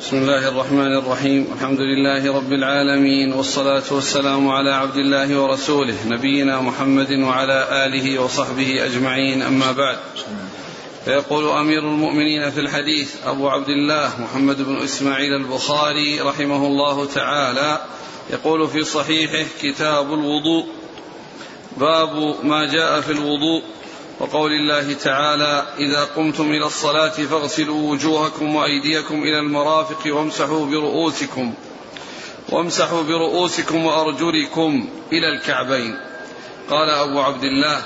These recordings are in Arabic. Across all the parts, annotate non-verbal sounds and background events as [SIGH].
بسم الله الرحمن الرحيم. الحمد لله رب العالمين والصلاة والسلام على عبد الله ورسوله نبينا محمد وعلى آله وصحبه أجمعين. أما بعد فيقول أمير المؤمنين في الحديث أبو عبد الله محمد بن إسماعيل البخاري رحمه الله تعالى يقول في صحيحه كتاب الوضوء باب ما جاء في الوضوء وقول الله تعالى إذا قمتم إلى الصلاة فاغسلوا وجوهكم وأيديكم إلى المرافق وامسحوا برؤوسكم وامسحوا برؤوسكم وأرجلكم إلى الكعبين. قال أبو عبد الله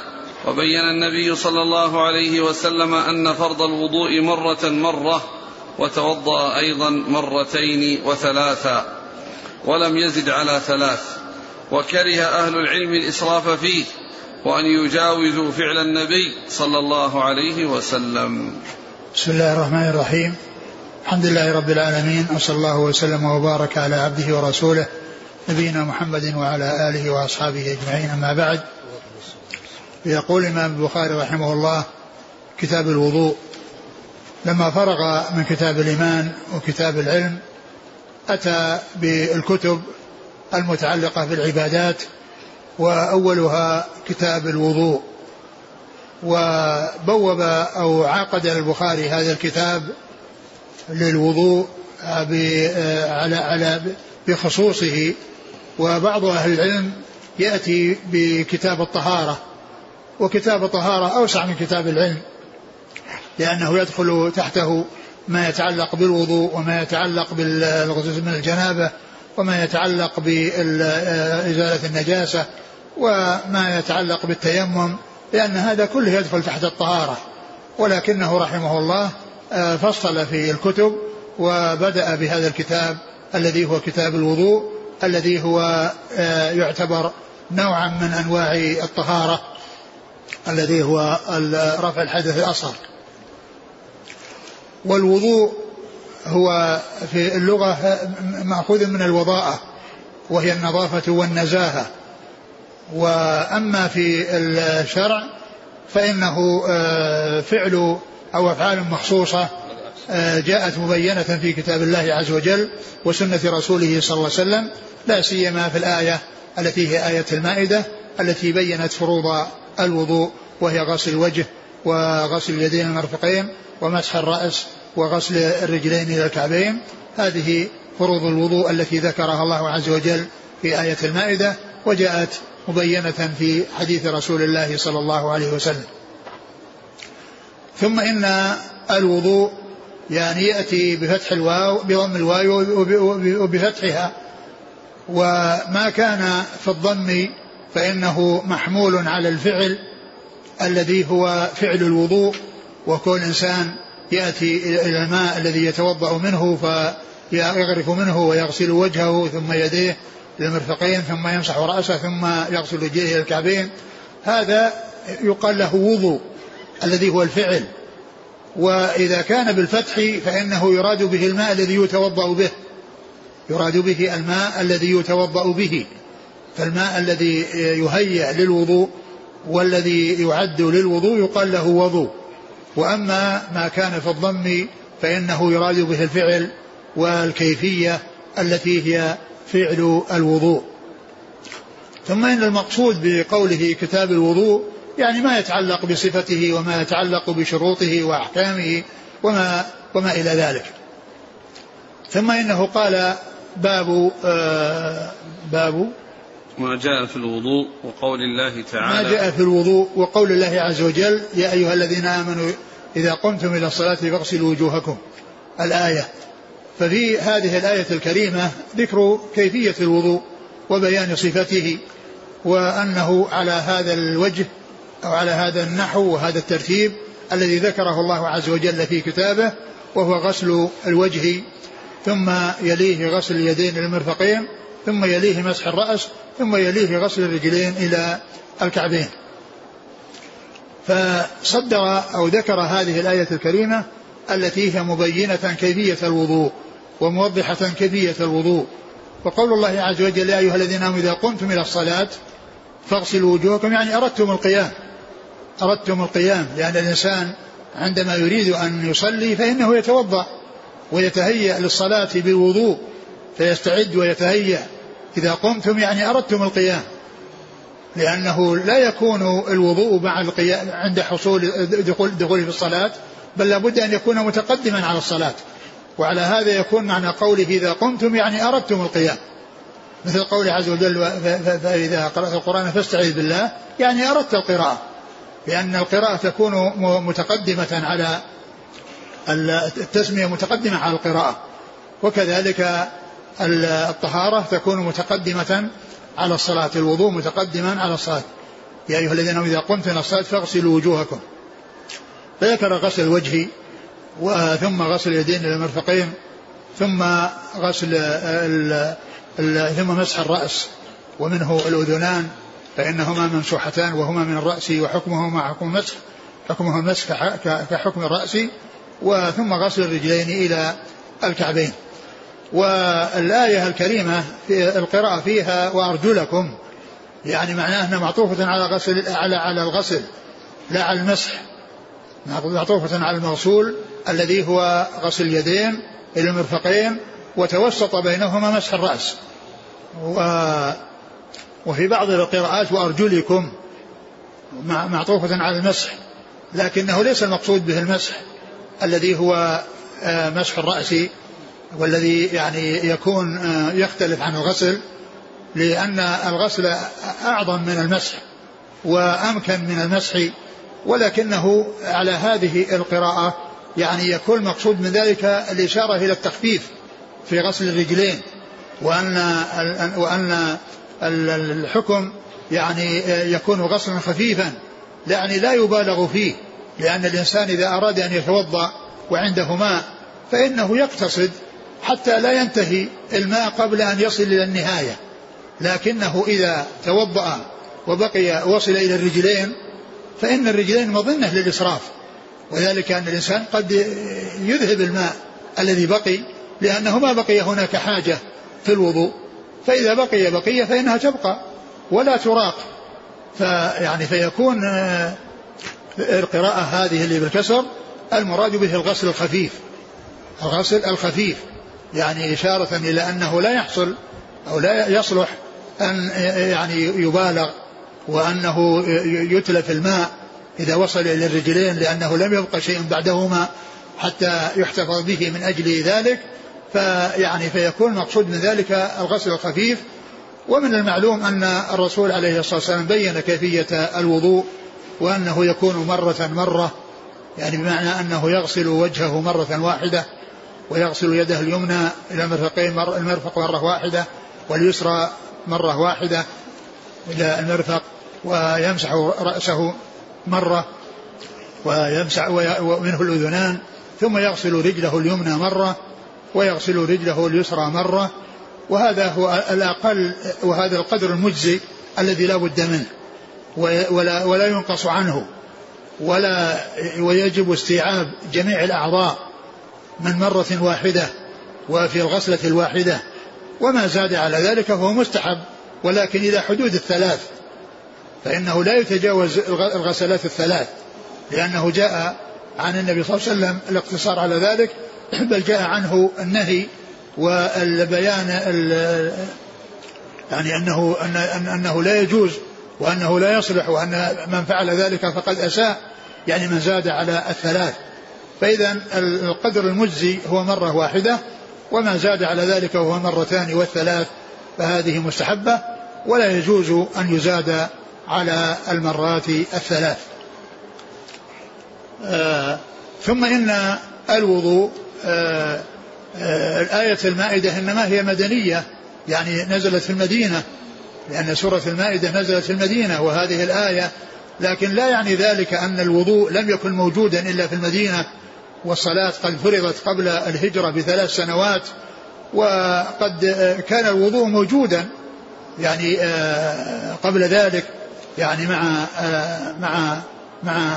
وبين النبي صلى الله عليه وسلم أن فرض الوضوء مرة مرة وتوضأ أيضا مرتين وثلاثا ولم يزد على ثلاث وكره أهل العلم الإسراف فيه وأن يجاوزوا فعل النبي صلى الله عليه وسلم. بسم الله الرحمن الرحيم. الحمد لله رب العالمين وصلى الله وسلم وبارك على عبده ورسوله نبينا محمد وعلى آله وأصحابه أجمعين أما بعد. يقول الإمام البخاري رحمه الله كتاب الوضوء. لما فرغ من كتاب الإيمان وكتاب العلم أتى بالكتب المتعلقة بالعبادات وأولها كتاب الوضوء. وبوب أو عقد البخاري هذا الكتاب للوضوء على على بخصوصه. وبعض أهل العلم يأتي بكتاب الطهارة. وكتاب الطهارة أوسع من كتاب العلم لأنه يدخل تحته ما يتعلق بالوضوء وما يتعلق بالغسل من الجنابة وما يتعلق بإزالة النجاسة. وما يتعلق بالتيمم لأن هذا كله يدخل تحت الطهارة. ولكنه رحمه الله آه، فصل في الكتب وبدأ بهذا الكتاب الذي هو كتاب الوضوء الذي هو آه، يعتبر نوعا من أنواع الطهارة الذي هو رفع الحدث الأصغر. والوضوء هو في اللغة مأخوذ من الوضاءة وهي النظافة والنزاهة. وأما في الشرع فإنه آه، فعل أو أفعال مخصوصة آه، جاءت مبينة في كتاب الله عز وجل وسنة رسوله صلى الله عليه وسلم لا سيما في الآية التي هي آية المائدة التي بينت فروض الوضوء وهي غسل الوجه وغسل اليدين المرفقين ومسح الرأس وغسل الرجلين إلى الكعبين. هذه فروض الوضوء التي ذكرها الله عز وجل في آية المائدة وجاءت مبينة في حديث رسول الله صلى الله عليه وسلم. ثم إن الوضوء يعني يأتي بفتح الواو بضم الواو وبفتحها. وما كان في الضم فإنه محمول على الفعل الذي هو فعل الوضوء. وكل إنسان يأتي إلى الماء الذي يتوضأ منه فيغرف منه ويغسل وجهه ثم يديه للمرفقين ثم يمسح رأسه ثم يغسل رجليه إلى الكعبين هذا يقال له وضوء الذي هو الفعل. وإذا كان بالفتح فإنه يراد به الماء الذي يتوضأ به. يراد به الماء الذي يتوضأ به. فالماء الذي يهيأ للوضوء والذي يعد للوضوء يقال له وضوء. وأما ما كان في الضم فإنه يراد به الفعل والكيفية التي هي فعل الوضوء. ثم إن المقصود بقوله كتاب الوضوء يعني ما يتعلق بصفته وما يتعلق بشروطه وأحكامه وما وما إلى ذلك. ثم إنه قال باب آه باب ما جاء في الوضوء وقول الله تعالى. ما جاء في الوضوء وقول الله عز وجل يا أيها الذين آمنوا إذا قمتم إلى الصلاة فاغسلوا وجوهكم. الآية. ففي هذه الآية الكريمة ذكر كيفية الوضوء وبيان صفته وأنه على هذا الوجه أو على هذا النحو وهذا الترتيب الذي ذكره الله عز وجل في كتابه وهو غسل الوجه ثم يليه غسل اليدين المرفقين ثم يليه مسح الرأس ثم يليه غسل الرجلين إلى الكعبين. فصدر أو ذكر هذه الآية الكريمة التي هي مبينة كيفية الوضوء. وموضحة كيفية الوضوء. وقول الله عز وجل يا أيها الذين آمنوا إذا قمتم إلى الصلاة فاغسلوا وجوهكم يعني أردتم القيام. أردتم القيام لأن الإنسان عندما يريد أن يصلي فإنه يتوضأ ويتهيأ للصلاة بالوضوء فيستعد ويتهيأ. إذا قمتم يعني أردتم القيام لأنه لا يكون الوضوء مع القيام عند حصول دخول دخول في الصلاة بل لابد أن يكون متقدما على الصلاة. وعلى هذا يكون معنى قوله إذا قمتم يعني أردتم القيام. مثل قوله عز وجل فإذا قرأت القرآن فاستعذ بالله يعني أردت القراءة. لأن القراءة تكون متقدمة على التسمية متقدمة على القراءة. وكذلك الطهارة تكون متقدمة على الصلاة الوضوء متقدما على الصلاة. يا أيها الذين إذا قمتم إلى الصلاة فاغسلوا وجوهكم. فذكر غسل الوجه ثم غسل اليدين إلى المرفقين ثم غسل ثم مسح الرأس ومنه الأذنان فإنهما ممسوحتان وهما من الرأس وحكمهما حكم المسح حكمه المسح كحكم الرأس وثم غسل الرجلين إلى الكعبين. والآية الكريمة في القراءة فيها وأرجلكم يعني معناه أنها معطوفة على غسل على على الغسل لا على المسح معطوفة على المغسول الذي هو غسل اليدين إلى المرفقين وتوسط بينهما مسح الرأس. و وفي بعض القراءات وأرجلكم معطوفة على المسح لكنه ليس المقصود به المسح الذي هو آه، مسح الرأس والذي يعني يكون آه، يختلف عن الغسل لأن الغسل أعظم من المسح وأمكن من المسح ولكنه على هذه القراءة يعني يكون المقصود من ذلك الإشارة إلى التخفيف في غسل الرجلين وأن وأن الحكم يعني يكون غسلا خفيفا يعني لا يبالغ فيه لأن الإنسان إذا أراد أن يتوضأ وعنده ماء فإنه يقتصد حتى لا ينتهي الماء قبل أن يصل إلى النهاية. لكنه إذا توضأ وبقي وصل إلى الرجلين فإن الرجلين مظنة للإسراف. وذلك أن الإنسان قد يذهب الماء الذي بقي لأنه ما بقي هناك حاجة في الوضوء. فإذا بقي بقية فإنها تبقى ولا تراق. فيعني فيكون آه، القراءة هذه اللي بالكسر المراد به الغسل الخفيف. الغسل الخفيف يعني إشارة إلى أنه لا يحصل أو لا يصلح أن يعني يبالغ وأنه يتلف الماء. إذا وصل إلى الرجلين لأنه لم يبقى شيء بعدهما حتى يحتفظ به من أجل ذلك فيعني فيكون المقصود من ذلك الغسل الخفيف. ومن المعلوم أن الرسول عليه الصلاة والسلام بين كيفية الوضوء وأنه يكون مرة مرة يعني بمعنى أنه يغسل وجهه مرة واحدة ويغسل يده اليمنى إلى المرفقين مر المرفق مرة واحدة واليسرى مرة واحدة إلى المرفق ويمسح رأسه مرة ويمسح ومنه الأذنان ثم يغسل رجله اليمنى مرة ويغسل رجله اليسرى مرة وهذا هو الأقل وهذا القدر المجزي الذي لا بد منه ولا, ولا ينقص عنه ولا ويجب استيعاب جميع الأعضاء من مرة واحدة وفي الغسلة الواحدة وما زاد على ذلك فهو مستحب ولكن إلى حدود الثلاث. فإنه لا يتجاوز الغسلات الثلاث لأنه جاء عن النبي صلى الله عليه وسلم الاقتصار على ذلك [CLEARS THROAT] بل جاء عنه النهي والبيان يعني أنه أن أنه لا يجوز وأنه لا يصلح وأن من فعل ذلك فقد أساء يعني من زاد على الثلاث. فإذا القدر المجزي هو مرة واحدة وما زاد على ذلك وهو مرتان والثلاث فهذه مستحبة ولا يجوز أن يزاد على المرات الثلاث. آه ثم إن الوضوء آه آه الآية المائدة إنما هي مدنية يعني نزلت في المدينة لأن سورة المائدة نزلت في المدينة وهذه الآية لكن لا يعني ذلك أن الوضوء لم يكن موجودا إلا في المدينة والصلاة قد فرضت قبل الهجرة بثلاث سنوات وقد كان الوضوء موجودا يعني قبل ذلك. يعني مع مع مع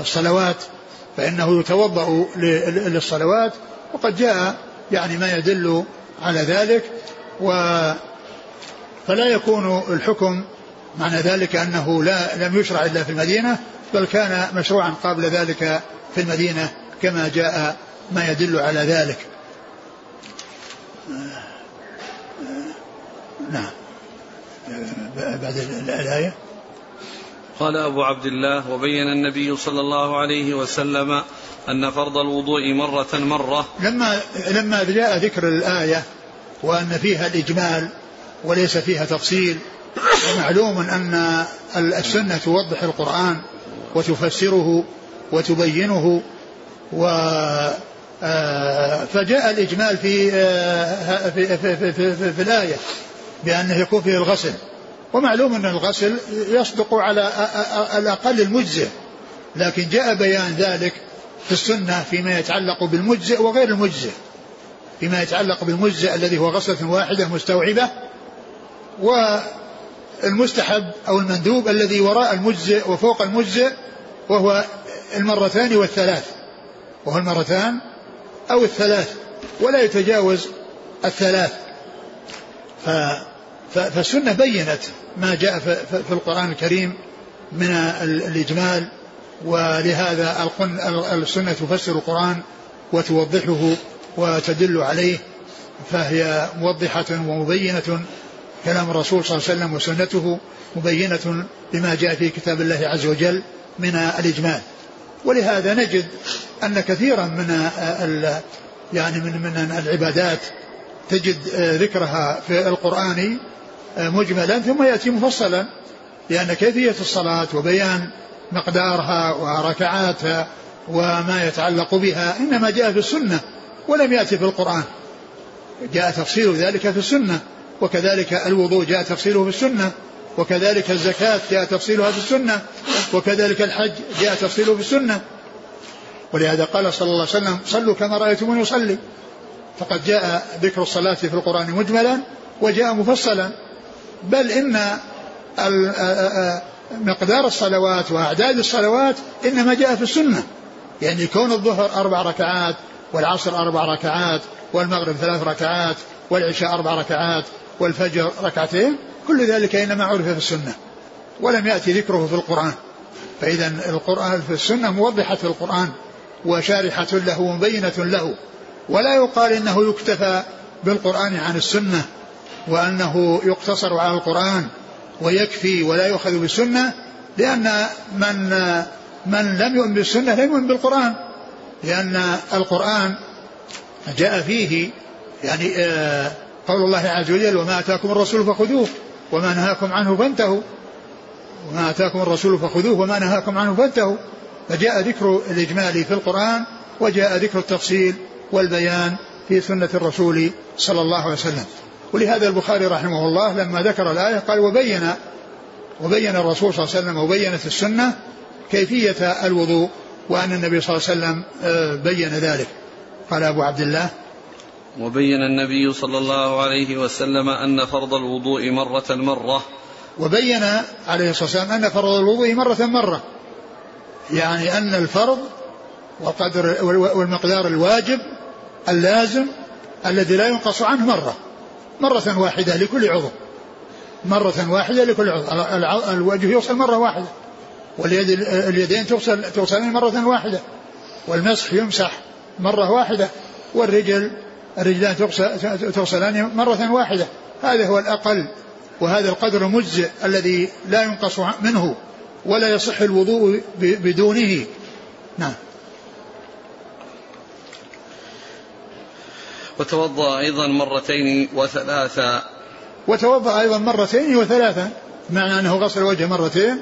الصلوات فإنه يتوضأ للصلوات وقد جاء يعني ما يدل على ذلك و فلا يكون الحكم معنى ذلك أنه لا لم يشرع إلا في المدينة بل كان مشروعا قبل ذلك في المدينة كما جاء ما يدل على ذلك. نعم. بعد الآية. قال أبو عبد الله وبين النبي صلى الله عليه وسلم أن فرض الوضوء مرة مرة. لما لما جاء ذكر الآية وأن فيها الإجمال وليس فيها تفصيل ومعلوم أن السنة توضح القرآن وتفسره وتبينه و آه، فجاء الإجمال في آه، في, في, في, في, في, الآية بأنه يكون فيه الغسل. ومعلوم أن الغسل يصدق على الأقل المجزئ لكن جاء بيان ذلك في السنة فيما يتعلق بالمجزئ وغير المجزئ. فيما يتعلق بالمجزئ الذي هو غسلة واحدة مستوعبة والمستحب أو المندوب الذي وراء المجزئ وفوق المجزئ وهو المرتان والثلاث. وهو المرتان أو الثلاث ولا يتجاوز الثلاث. ف فالسنة بينت ما جاء في القرآن الكريم من الإجمال ولهذا السنة تفسر القرآن وتوضحه وتدل عليه فهي موضحة ومبينة كلام الرسول صلى الله عليه وسلم وسنته مبينة بما جاء في كتاب الله عز وجل من الإجمال. ولهذا نجد أن كثيرا من يعني من من العبادات تجد ذكرها في القرآن مجملا ثم يأتي مفصلا لأن كيفية الصلاة وبيان مقدارها وركعاتها وما يتعلق بها إنما جاء في السنة ولم يأتي في القرآن. جاء تفصيل ذلك في السنة وكذلك الوضوء جاء تفصيله في السنة وكذلك الزكاة جاء تفصيلها في السنة وكذلك الحج جاء تفصيله في السنة. ولهذا قال صلى الله عليه وسلم صلوا كما رأيتموني يصلي فقد جاء ذكر الصلاة في القرآن مجملا وجاء مفصلا. بل إن مقدار الصلوات وأعداد الصلوات إنما جاء في السنة. يعني كون الظهر أربع ركعات والعصر أربع ركعات والمغرب ثلاث ركعات والعشاء أربع ركعات والفجر ركعتين كل ذلك إنما عرف في السنة ولم يأتي ذكره في القرآن. فإذا القرآن في السنة موضحة في القرآن وشارحة له ومبينة له ولا يقال إنه يكتفى بالقرآن عن السنة. وأنه يقتصر على القرآن ويكفي ولا يؤخذ بالسنة لأن من من لم يؤمن بالسنة لم يؤمن بالقرآن لأن القرآن جاء فيه يعني آه، قول الله عز وجل وما أتاكم الرسول فخذوه وما نهاكم عنه فانتهوا. وما أتاكم الرسول فخذوه وما نهاكم عنه فانتهوا. فجاء ذكر الإجمال في القرآن وجاء ذكر التفصيل والبيان في سنة الرسول صلى الله عليه وسلم. ولهذا البخاري رحمه الله لما ذكر الآية قال وبين وبين الرسول صلى الله عليه وسلم وبينت السنة كيفية الوضوء وأن النبي صلى الله عليه وسلم آه، بين ذلك. قال أبو عبد الله. وبين النبي صلى الله عليه وسلم أن فرض الوضوء مرة مرة. وبين عليه الصلاة والسلام أن فرض الوضوء مرة مرة. يعني أن الفرض والقدر والمقدار الواجب اللازم الذي لا ينقص عنه مرة. مرة واحدة لكل عضو. مرة واحدة لكل عضو. الوجه يغسل مرة واحدة. واليد اليدين تغسل تغسلان مرة واحدة. والمسح يمسح مرة واحدة. والرجل الرجلان تغسلان مرة واحدة. هذا هو الأقل. وهذا القدر المجزئ الذي لا ينقص منه ولا يصح الوضوء بدونه. نعم. وتوضأ أيضا مرتين وثلاثا وتوضأ أيضا مرتين وثلاثا معنى أنه غسل وجهه مرتين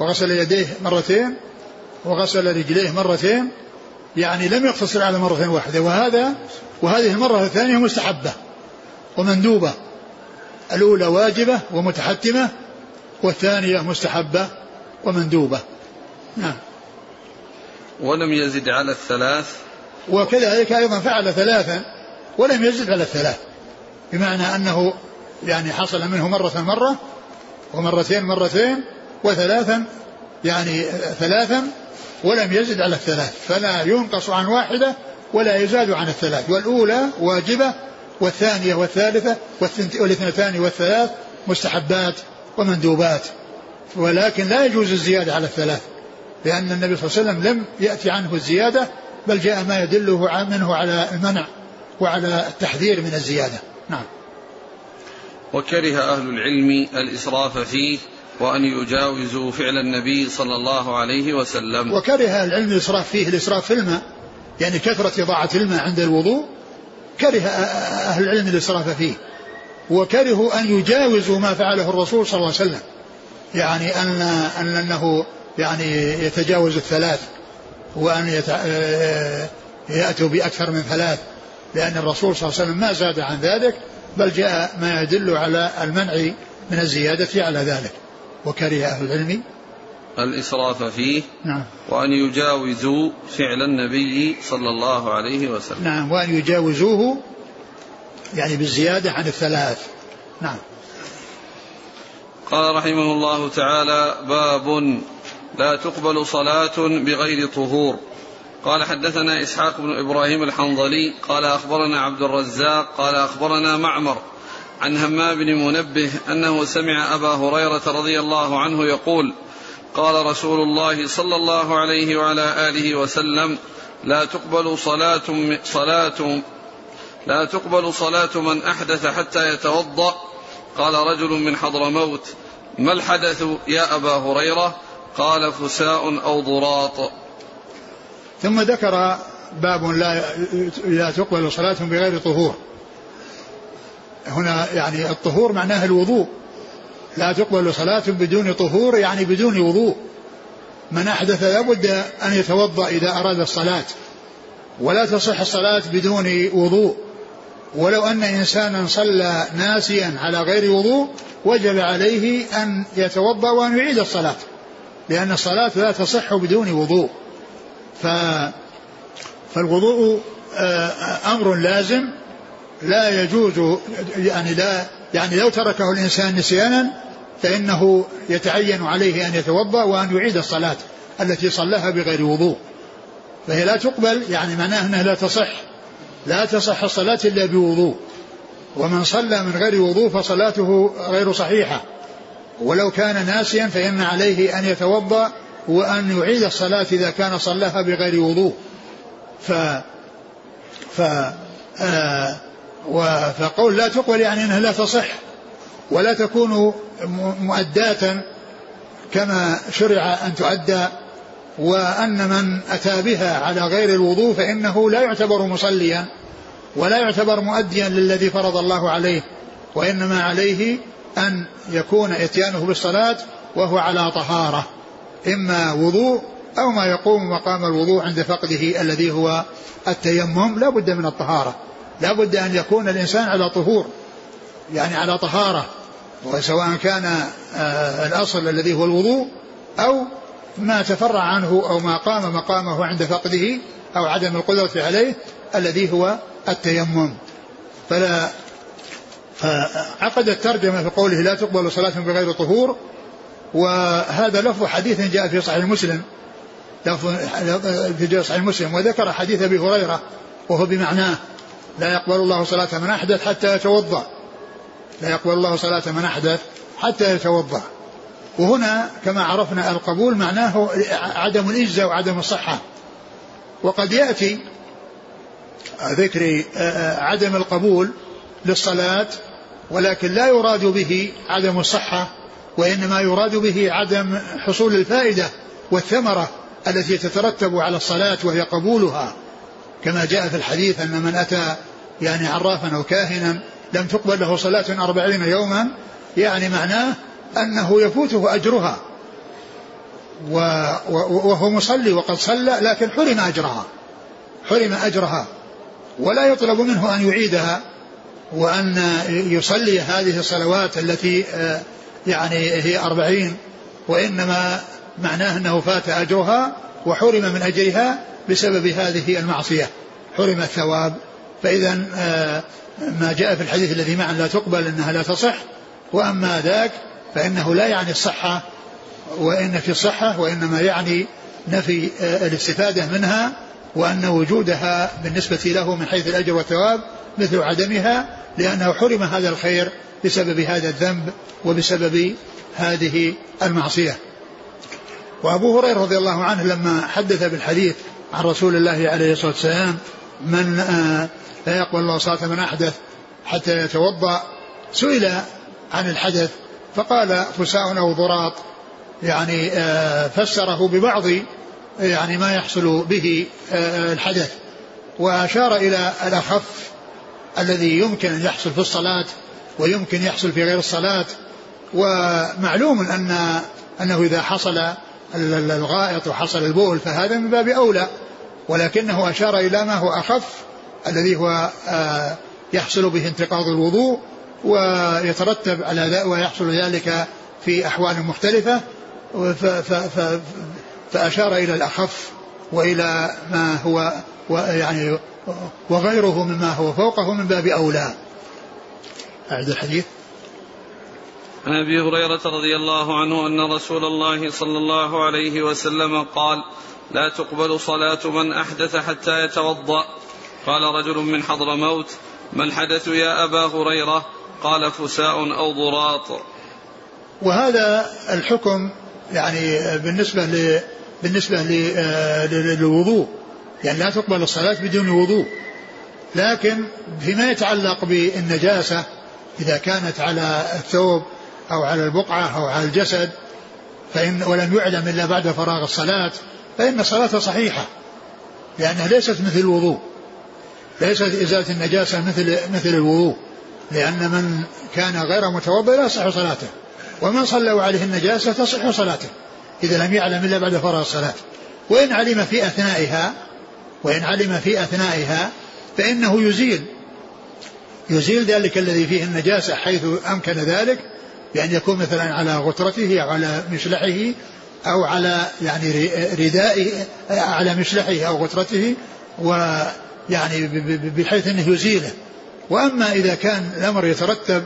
وغسل يديه مرتين وغسل رجليه مرتين يعني لم يقتصر على مرة واحدة. وهذا وهذه المرة الثانية مستحبة ومندوبة. الأولى واجبة ومتحتمة والثانية مستحبة ومندوبة. نعم. ولم يزد على الثلاث. وكذلك أيضا فعل ثلاثا ولم يزد على الثلاث. بمعنى أنه يعني حصل منه مرة مرة ومرتين مرتين وثلاثا يعني ثلاثا ولم يزد على الثلاث. فلا ينقص عن واحدة ولا يزاد عن الثلاث. والأولى واجبة والثانية والثالثة والاثنتان والثلاث مستحبات ومندوبات. ولكن لا يجوز الزيادة على الثلاث. لأن النبي صلى الله عليه وسلم لم يأتي عنه الزيادة بل جاء ما يدله منه على المنع. وعلى التحذير من الزيادة. نعم. وكره أهل العلم الإسراف فيه وأن يجاوزوا فعل النبي صلى الله عليه وسلم. وكره أهل العلم الإسراف فيه الإسراف في الماء يعني كثرة إضاعة الماء عند الوضوء كره أهل العلم الإسراف فيه. وكرهوا أن يجاوزوا ما فعله الرسول صلى الله عليه وسلم. يعني أن أن أنه يعني يتجاوز الثلاث وأن يأتوا بأكثر من ثلاث. لأن الرسول صلى الله عليه وسلم ما زاد عن ذلك بل جاء ما يدل على المنع من الزيادة على ذلك. وكره أهل العلم. الإسراف فيه. نعم. وأن يجاوزوا فعل النبي صلى الله عليه وسلم. نعم. وأن يجاوزوه يعني بالزيادة عن الثلاث. نعم. قال رحمه الله تعالى باب لا تقبل صلاة بغير طهور. قال حدثنا إسحاق بن إبراهيم الحنظلي قال أخبرنا عبد الرزاق قال أخبرنا معمر عن همام بن منبه أنه سمع أبا هريرة رضي الله عنه يقول قال رسول الله صلى الله عليه وعلى آله وسلم لا تقبل صلاة صلاة لا تقبل صلاة من أحدث حتى يتوضأ. قال رجل من حضرموت ما الحدث يا أبا هريرة؟ قال فساء أو ضراط. ثم ذكر باب لا لا تقبل صلاة بغير طهور. هنا يعني الطهور معناه الوضوء. لا تقبل صلاة بدون طهور يعني بدون وضوء. من أحدث لابد أن يتوضأ إذا أراد الصلاة. ولا تصح الصلاة بدون وضوء. ولو أن إنسانا صلى ناسيا على غير وضوء وجب عليه أن يتوضأ وأن يعيد الصلاة. لأن الصلاة لا تصح بدون وضوء. ف فالوضوء آه، أمر لازم لا يجوز يعني لا يعني لو تركه الإنسان نسيانا فإنه يتعين عليه أن يتوضأ وأن يعيد الصلاة التي صلاها بغير وضوء. فهي لا تقبل يعني معناه أنها لا تصح لا تصح الصلاة إلا بوضوء. ومن صلى من غير وضوء فصلاته غير صحيحة. ولو كان ناسيا فإن عليه أن يتوضأ وأن يعيد الصلاة إذا كان صلاها بغير وضوء. ف ف آه فقول لا تقبل يعني أنها لا تصح ولا تكون مؤداة كما شرع أن تؤدى وأن من أتى بها على غير الوضوء فإنه لا يعتبر مصليا ولا يعتبر مؤديا للذي فرض الله عليه وإنما عليه أن يكون إتيانه بالصلاة وهو على طهارة. إما وضوء أو ما يقوم مقام الوضوء عند فقده الذي هو التيمم لا بد من الطهارة. لا بد أن يكون الإنسان على طهور يعني على طهارة وسواء كان آه، الأصل الذي هو الوضوء أو ما تفرع عنه أو ما قام مقامه عند فقده أو عدم القدرة عليه الذي هو التيمم. فلا فعقد الترجمة في قوله لا تقبل صلاة بغير طهور وهذا لفظ حديث جاء في صحيح مسلم. لفظ في صحيح مسلم وذكر حديث أبي هريرة وهو بمعناه لا يقبل الله صلاة من أحدث حتى يتوضأ. لا يقبل الله صلاة من أحدث حتى يتوضأ. وهنا كما عرفنا القبول معناه عدم الإجزاء وعدم الصحة. وقد يأتي ذكر عدم القبول للصلاة ولكن لا يراد به عدم الصحة وإنما يراد به عدم حصول الفائدة والثمرة التي تترتب على الصلاة وهي قبولها. كما جاء في الحديث أن من أتى يعني عرافا أو كاهنا لم تقبل له صلاة أربعين يوما يعني معناه أنه يفوته أجرها. وهو مصلي وقد صلى لكن حرم أجرها. حرم أجرها. ولا يطلب منه أن يعيدها وأن يصلي هذه الصلوات التي آه، يعني هي أربعين وإنما معناه أنه فات أجرها وحرم من أجرها بسبب هذه المعصية. حرم الثواب. فإذا آه، ما جاء في الحديث الذي معا لا تقبل أنها لا تصح. وأما ذاك فإنه لا يعني الصحة وإن في الصحة وإنما يعني نفي آه، الاستفادة منها وأن وجودها بالنسبة له من حيث الأجر والثواب مثل عدمها لأنه حرم هذا الخير. بسبب هذا الذنب وبسبب هذه المعصية. وأبو هريرة رضي الله عنه لما حدث بالحديث عن رسول الله عليه الصلاة والسلام من آه، لا يقبل الله صلاة من أحدث حتى يتوضأ سئل عن الحدث فقال فساء أو ضراط. يعني آه، فسره ببعض يعني ما يحصل به آه، الحدث. وأشار إلى الأخف الذي يمكن أن يحصل في الصلاة ويمكن يحصل في غير الصلاة. ومعلوم أن أنه إذا حصل الغائط وحصل البول فهذا من باب أولى. ولكنه أشار إلى ما هو أخف الذي هو آه، يحصل به انتقاض الوضوء ويترتب على ذلك ويحصل ذلك في أحوال مختلفة. فأشار إلى الأخف وإلى ما هو يعني وغيره مما هو فوقه من باب أولى. أعد الحديث. عن أبي هريرة رضي الله عنه أن رسول الله صلى الله عليه وسلم قال لا تقبل صلاة من أحدث حتى يتوضأ. قال رجل من حضرموت ما الحدث يا أبا هريرة؟ قال فساء أو ضراط. وهذا الحكم يعني بالنسبة ل بالنسبة للوضوء. يعني لا تقبل الصلاة بدون وضوء. لكن فيما يتعلق بالنجاسة إذا كانت على الثوب أو على البقعة أو على الجسد فإن ولم يعلم إلا بعد فراغ الصلاة فإن الصلاة صحيحة لأنها ليست مثل الوضوء. ليست إزالة النجاسة مثل مثل الوضوء لأن من كان غير متوضئ لا تصح صلاته ومن صلوا عليه النجاسة تصح صلاته إذا لم يعلم إلا بعد فراغ الصلاة. وإن علم في أثنائها وإن علم في أثنائها فإنه يزيل. يزيل ذلك الذي فيه النجاسة حيث أمكن ذلك بأن يكون مثلا على غترته أو على مشلحه أو على يعني ردائه على مشلحه أو غترته ويعني بحيث أنه يزيله. وأما إذا كان الأمر يترتب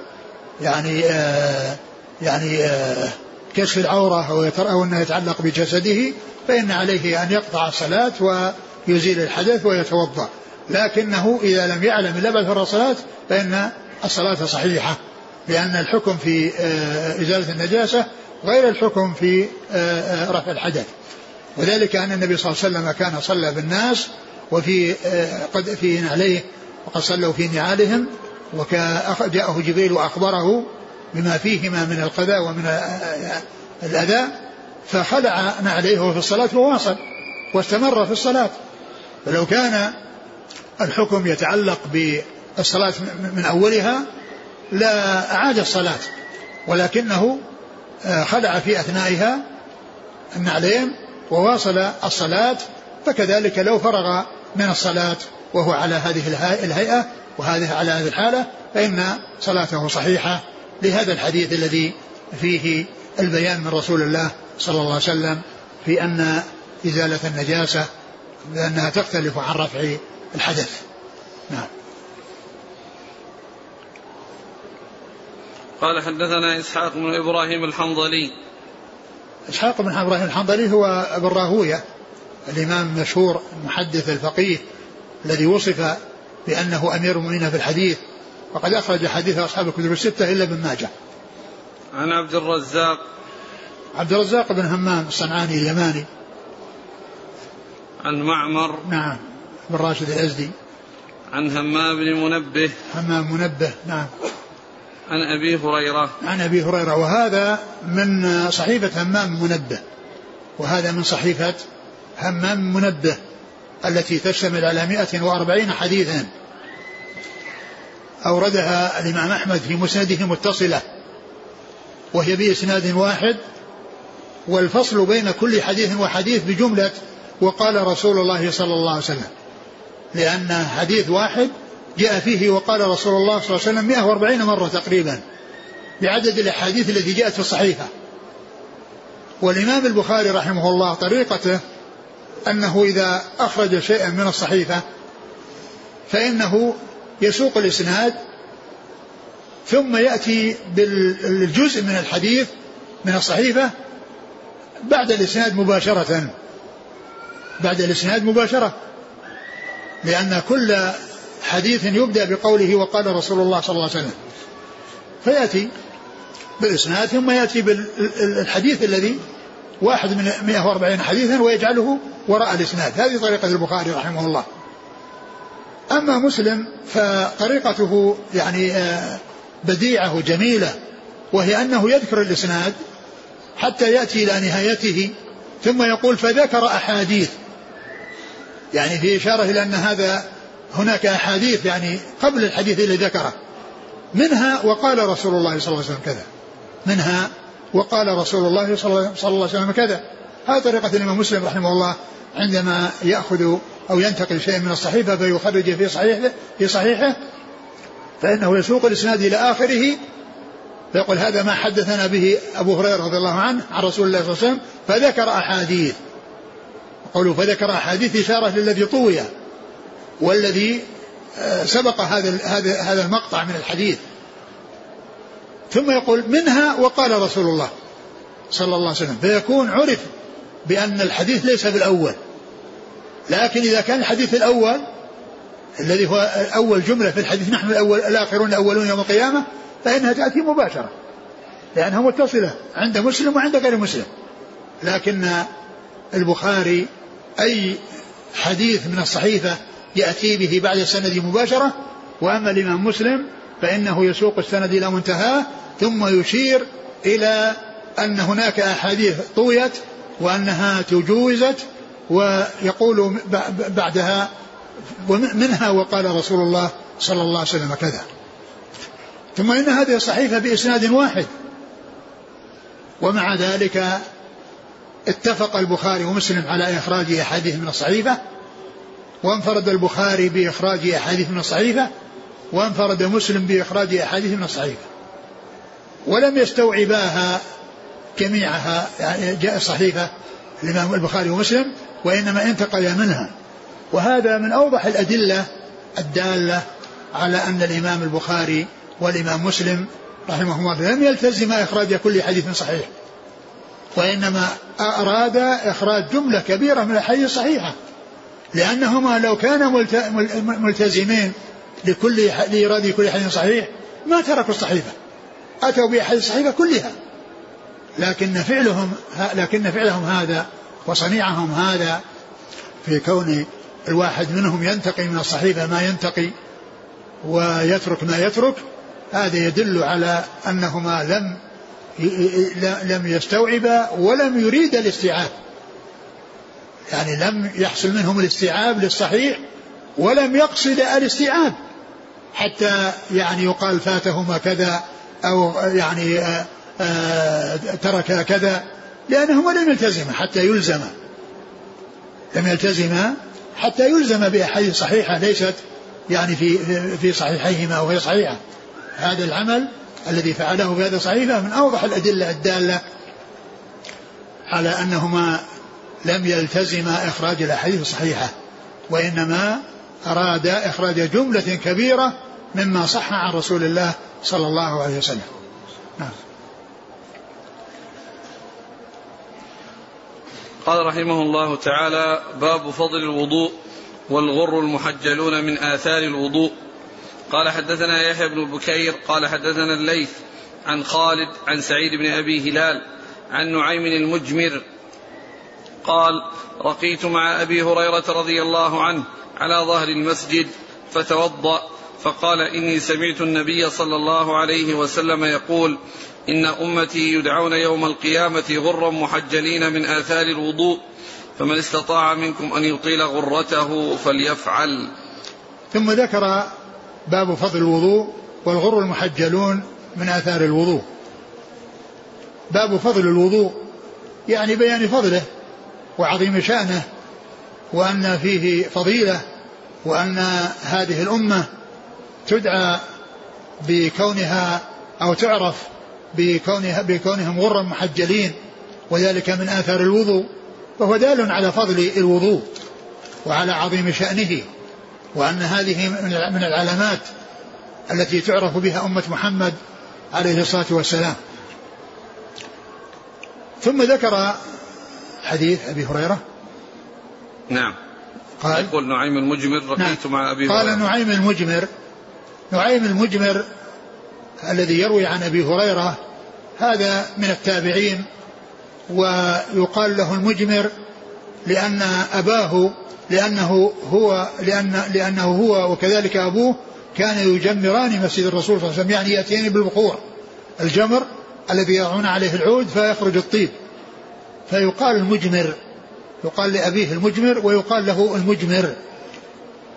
يعني آه يعني آه كشف العورة أو, أو أنه يتعلق بجسده فإن عليه أن يقطع الصلاة ويزيل الحدث ويتوضأ. لكنه إذا لم يعلم إلا بعد الصلاة فإن الصلاة صحيحة لأن الحكم في آه، إزالة النجاسة غير الحكم في آه، آه، رفع الحدث. وذلك أن النبي صلى الله عليه وسلم كان صلى بالناس وفي قد في نعليه وقد صلوا في نعالهم وجاءه جبريل وأخبره بما فيهما من القذى ومن الأذى فخلع نعليه في الصلاة وواصل واستمر في الصلاة. فلو كان الحكم يتعلق بالصلاة من أولها لا أعاد الصلاة ولكنه آه، خلع في أثنائها النعلين وواصل الصلاة فكذلك لو فرغ من الصلاة وهو على هذه الهيئة وهذه على هذه الحالة فإن صلاته صحيحة لهذا الحديث الذي فيه البيان من رسول الله صلى الله عليه وسلم في أن إزالة النجاسة لأنها تختلف عن رفع الحدث. نعم. قال حدثنا إسحاق بن إبراهيم الحنظلي. إسحاق بن إبراهيم الحنظلي هو ابن راهوية الإمام المشهور المحدث الفقيه الذي وصف بأنه أمير المؤمنين في الحديث وقد أخرج حديث أصحاب الكتب الستة إلا ابن ماجه. عن عبد الرزاق. عبد الرزاق بن همام الصنعاني اليماني. عن معمر. نعم. بن راشد الأزدي. عن همام بن منبه. همام منبه نعم. عن أبي هريرة. عن أبي هريرة وهذا من صحيفة همام منبه. وهذا من صحيفة همام منبه التي تشتمل على 140 حديثا. أوردها الإمام أحمد في مسنده متصلة وهي بإسناد واحد والفصل بين كل حديث وحديث بجملة وقال رسول الله صلى الله عليه وسلم. لأن حديث واحد جاء فيه وقال رسول الله صلى الله عليه وسلم 140 مرة تقريبا بعدد الأحاديث التي جاءت في الصحيفة والإمام البخاري رحمه الله طريقته أنه إذا أخرج شيئا من الصحيفة فإنه يسوق الإسناد ثم يأتي بالجزء من الحديث من الصحيفة بعد الإسناد مباشرة. بعد الإسناد مباشرة. لأن كل حديث يبدأ بقوله وقال رسول الله صلى الله عليه وسلم. فيأتي بالإسناد ثم يأتي بالحديث الذي واحد من 140 حديثا ويجعله وراء الإسناد. هذه طريقة البخاري رحمه الله. أما مسلم فطريقته يعني آه، بديعة وجميلة وهي أنه يذكر الإسناد حتى يأتي إلى نهايته ثم يقول فذكر أحاديث. يعني في إشارة إلى أن هذا هناك أحاديث يعني قبل الحديث الذي ذكره. منها وقال رسول الله صلى الله عليه وسلم كذا. منها وقال رسول الله صلى الله عليه وسلم كذا. هذه طريقة الإمام مسلم رحمه الله عندما يأخذ أو ينتقل شيء من الصحيفة فيخرج في صحيحه في صحيحه فإنه يسوق الإسناد إلى آخره. فيقول هذا ما حدثنا به أبو هريرة رضي الله عنه عن رسول الله صلى الله عليه وسلم فذكر أحاديث. قولوا فذكر أحاديث إشارة للذي طوي والذي آه، سبق هذا هذا هذا المقطع من الحديث. ثم يقول منها وقال رسول الله صلى الله عليه وسلم فيكون عرف بأن الحديث ليس بالأول. لكن إذا كان الحديث الأول الذي هو أول جملة في الحديث نحن الأول الآخرون الأولون يوم القيامة فإنها تأتي مباشرة. لأنها متصلة عند مسلم وعند غير مسلم. لكن البخاري أي حديث من الصحيفة يأتي به بعد السند مباشرة وأما الإمام مسلم فإنه يسوق السند إلى منتهاه ثم يشير إلى أن هناك أحاديث طويت وأنها تجوزت ويقول بعدها ومنها وقال رسول الله صلى الله عليه وسلم كذا. ثم إن هذه الصحيفة بإسناد واحد ومع ذلك اتفق البخاري ومسلم على إخراج أحاديث من الصحيفة وانفرد البخاري بإخراج أحاديث من الصحيفة وانفرد مسلم بإخراج أحاديث من الصحيفة. ولم يستوعباها جميعها يعني جاء الصحيفة الإمام البخاري ومسلم وإنما انتقل منها. وهذا من أوضح الأدلة الدالة على أن الإمام البخاري والإمام مسلم رحمه الله لم يلتزم إخراج كل حديث صحيح. وإنما أراد إخراج جملة كبيرة من الحديث الصحيحة لأنهما لو كانا ملتزمين لكل لإيراد كل حديث صحيح ما تركوا الصحيفة. أتوا بأحاديث الصحيفة كلها. لكن فعلهم لكن فعلهم هذا وصنيعهم هذا في كون الواحد منهم ينتقي من الصحيفة ما ينتقي ويترك ما يترك هذا يدل على أنهما لم لم يستوعبا ولم يريد الاستيعاب. يعني لم يحصل منهم الاستيعاب للصحيح ولم يقصد الاستيعاب. حتى يعني يقال فاتهما كذا أو يعني آآ آآ ترك كذا لأنهما لم يلتزم حتى يلزم. لم يلتزم حتى يلزم بأحاديث صحيحة ليست يعني في في صحيحيهما وهي صحيحة. هذا العمل الذي فعله في هذه الصحيفة من أوضح الأدلة الدالة على أنهما لم يلتزما إخراج الأحاديث الصحيحة وإنما أراد إخراج جملة كبيرة مما صح عن رسول الله صلى الله عليه وسلم. نعم. قال رحمه الله تعالى باب فضل الوضوء والغر المحجلون من آثار الوضوء. قال حدثنا يحيى بن بكير قال حدثنا الليث عن خالد عن سعيد بن أبي هلال عن نعيم المجمر قال رقيت مع أبي هريرة رضي الله عنه على ظهر المسجد فتوضأ فقال إني سمعت النبي صلى الله عليه وسلم يقول إن أمتي يدعون يوم القيامة غرا محجلين من آثار الوضوء فمن استطاع منكم أن يطيل غرته فليفعل. ثم ذكر باب فضل الوضوء والغر المحجلون من آثار الوضوء. باب فضل الوضوء يعني بيان فضله وعظيم شأنه وأن فيه فضيلة وأن هذه الأمة تدعى بكونها أو تعرف بكونها بكونهم غرا محجلين وذلك من آثار الوضوء فهو دال على فضل الوضوء وعلى عظيم شأنه. وأن هذه من العلامات التي تعرف بها أمة محمد عليه الصلاة والسلام. ثم ذكر حديث أبي هريرة. نعم. قال يقول نعيم المجمر رقيت نعم مع أبي هريرة. قال نعيم المجمر نعيم المجمر الذي يروي عن أبي هريرة هذا من التابعين ويقال له المجمر لأن أباه لأنه هو لأن لأنه هو وكذلك أبوه كان يجمران مسجد الرسول صلى الله عليه وسلم يعني يأتيان بالبخور الجمر الذي يضعون عليه العود فيخرج الطيب. فيقال المجمر يقال لأبيه المجمر ويقال له المجمر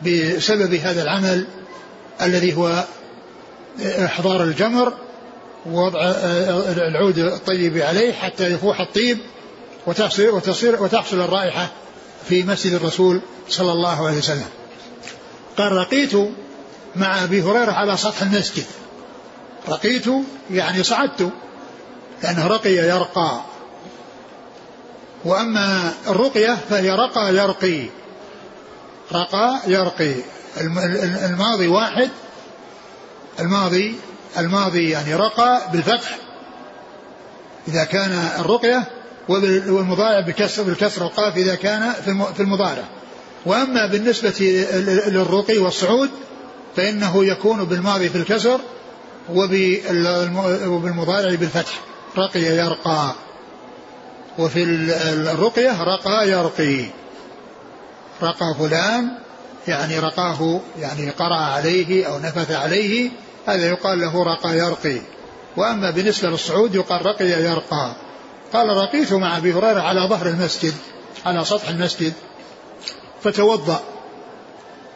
بسبب هذا العمل الذي هو إحضار الجمر ووضع العود الطيب عليه حتى يفوح الطيب وتصير وتصير وتحصل الرائحة. في مسجد الرسول صلى الله عليه وسلم. قال رقيت مع أبي هريرة على سطح المسجد. رقيت؟ يعني صعدت. لأنه رقي يرقى. وأما الرقية فهي رقى يرقي. رقى يرقي. الماضي واحد. الماضي الماضي يعني رقى بالفتح. إذا كان الرقية والمضارع بكسر بالكسر القاف إذا كان في المضارع. وأما بالنسبة للرقي والصعود فإنه يكون بالماضي في الكسر وبالمضارع بالفتح. رقي يرقى. وفي الرقية رقى يرقي. رقى فلان يعني رقاه يعني قرأ عليه أو نفث عليه هذا يقال له رقى يرقي. وأما بالنسبة للصعود يقال رقي يرقى. قال رقيت مع أبي هريرة على ظهر المسجد على سطح المسجد فتوضأ.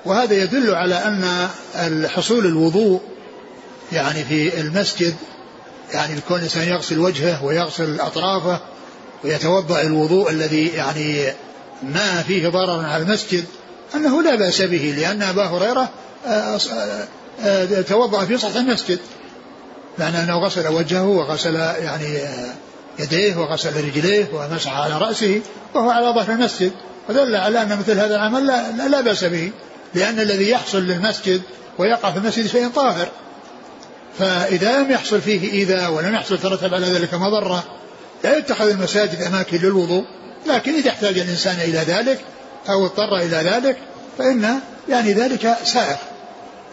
وهذا يدل على أن حصول الوضوء يعني في المسجد يعني يكون الإنسان يغسل وجهه ويغسل أطرافه ويتوضأ الوضوء الذي يعني ما فيه ضرر على المسجد. أنه لا بأس به لأن أبا هريرة آه، آه، آه، توضأ في سطح المسجد. معنى أنه غسل وجهه وغسل يعني يديه وغسل رجليه ومسح على رأسه وهو على ظهر المسجد. ودل على أن مثل هذا العمل لا, لا بأس به لأن الذي يحصل للمسجد ويقع في المسجد شيء طاهر. فإذا لم يحصل فيه إيذاء ولم يحصل ترتب على ذلك مضرة لا يتخذ المساجد أماكن للوضوء. لكن إذا احتاج الإنسان إلى ذلك أو اضطر إلى ذلك فإن يعني ذلك سائر.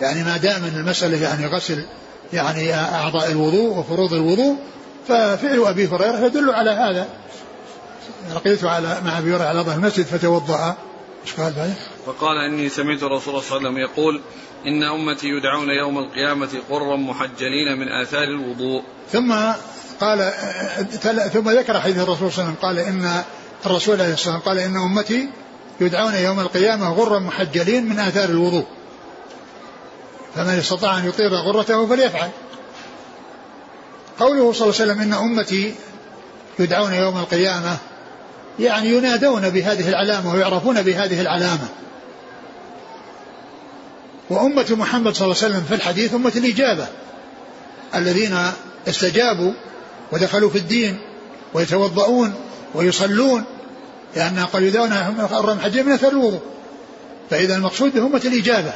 يعني ما دام المسألة يعني غسل يعني أعضاء الوضوء وفروض الوضوء ففعل أبي هريرة يدل على هذا. لقيت على مع أبي هريرة على ظهر المسجد فتوضأ. إيش قال بعد؟ وقال إني سمعت الرسول صلى الله عليه وسلم يقول إن أمتي يدعون يوم القيامة قرا محجلين من آثار الوضوء. ثم قال ثم ذكر حديث الرسول صلى الله عليه وسلم قال إن الرسول عليه الصلاة والسلام قال إن أمتي يدعون يوم القيامة غرا محجلين من آثار الوضوء. فمن استطاع أن يطير غرته فليفعل. قوله صلى الله عليه وسلم إن أمتي يدعون يوم القيامة يعني ينادون بهذه العلامة ويعرفون بهذه العلامة. وأمة محمد صلى الله عليه وسلم في الحديث أمة الإجابة. الذين استجابوا ودخلوا في الدين ويتوضؤون ويصلون لأن قد يدعون الرمح من أثر الوضوء فإذا المقصود أمة الإجابة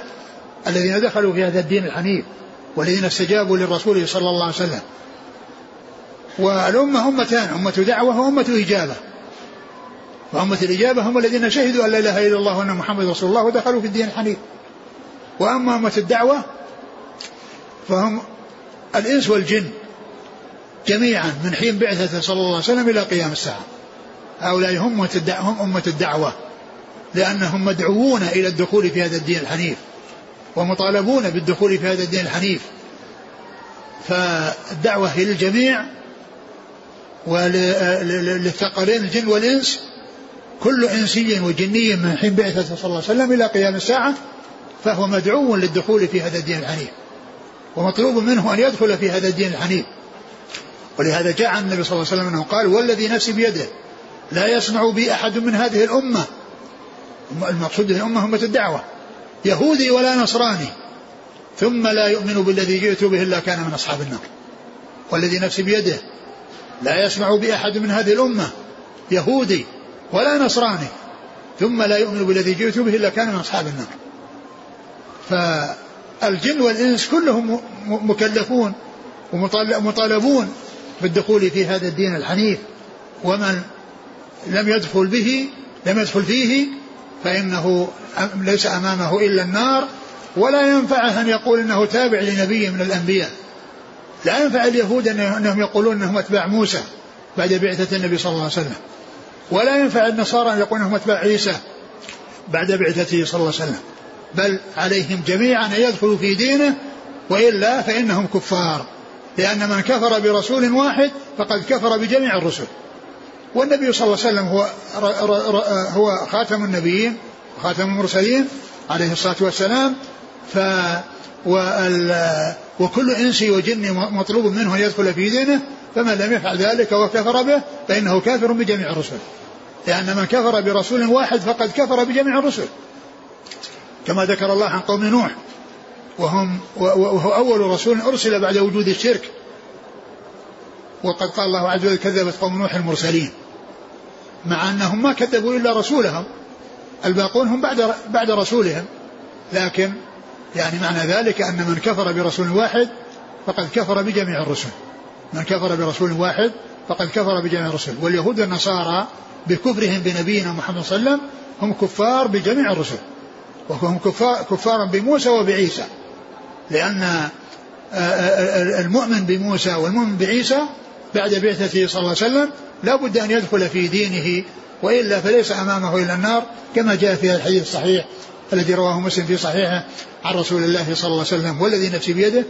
الذين دخلوا في هذا الدين الحنيف والذين استجابوا للرسول صلى الله عليه وسلم. والأمة أمتان أمة دعوة وأمة إجابة. وأمة الإجابة هم الذين شهدوا أن لا إله إلا الله وأن محمد رسول الله ودخلوا في الدين الحنيف. وأما أمة الدعوة فهم الإنس والجن جميعا من حين بعثته صلى الله عليه وسلم إلى قيام الساعة. هؤلاء هم هم أمة الدعوة لأنهم مدعوون إلى الدخول في هذا الدين الحنيف ومطالبون بالدخول في هذا الدين الحنيف. فالدعوة للجميع وللثقلين الجن والإنس كل إنسي وجني من حين بعثته صلى الله عليه وسلم إلى قيام الساعة فهو مدعو للدخول في هذا الدين الحنيف ومطلوب منه أن يدخل في هذا الدين الحنيف. ولهذا جاء عن النبي صلى الله عليه وسلم أنه قال والذي نفسي بيده لا يسمع بي أحد من هذه الأمة. المقصود الأمة أمة الدعوة يهودي ولا نصراني ثم لا يؤمن بالذي جئت به إلا كان من أصحاب النار. والذي نفسي بيده لا يسمع بأحد من هذه الأمة يهودي ولا نصراني. ثم لا يؤمن بالذي جئت به إلا كان من أصحاب النار. فالجن والإنس كلهم مكلفون ومطالبون بالدخول في هذا الدين الحنيف. ومن لم يدخل به لم يدخل فيه فإنه ليس أمامه إلا النار. ولا ينفعه أن يقول أنه تابع لنبي من الأنبياء. لا ينفع اليهود أنهم يقولون أنهم أتباع موسى بعد بعثة النبي صلى الله عليه وسلم. ولا ينفع النصارى أن يقولون أنهم أتباع عيسى بعد بعثته صلى الله عليه وسلم. بل عليهم جميعا أن يدخلوا في دينه وإلا فإنهم كفار. لأن من كفر برسول واحد فقد كفر بجميع الرسل. والنبي صلى الله عليه وسلم هو هو خاتم النبيين وخاتم المرسلين عليه الصلاة والسلام. ف وكل إنس وجن مطلوب منه أن يدخل في دينه فمن لم يفعل ذلك وكفر به فإنه كافر بجميع الرسل. لأن من كفر برسول واحد فقد كفر بجميع الرسل. كما ذكر الله عن قوم نوح وهم وهو أول رسول أرسل بعد وجود الشرك. وقد قال الله عز وجل كذبت قوم نوح المرسلين. مع أنهم ما كذبوا إلا رسولهم الباقون هم بعد بعد رسولهم. لكن يعني معنى ذلك أن من كفر برسول واحد فقد كفر بجميع الرسل. من كفر برسول واحد فقد كفر بجميع الرسل. واليهود والنصارى بكفرهم بنبينا محمد صلى الله عليه وسلم هم كفار بجميع الرسل. وهم كفار كفار بموسى وبعيسى. لأن آه، آه، المؤمن بموسى والمؤمن بعيسى بعد بعثته صلى الله عليه وسلم لا بد أن يدخل في دينه وإلا فليس أمامه إلا النار كما جاء في الحديث الصحيح. الذي رواه مسلم في صحيحه عن رسول الله صلى الله عليه وسلم والذي نفسي بيده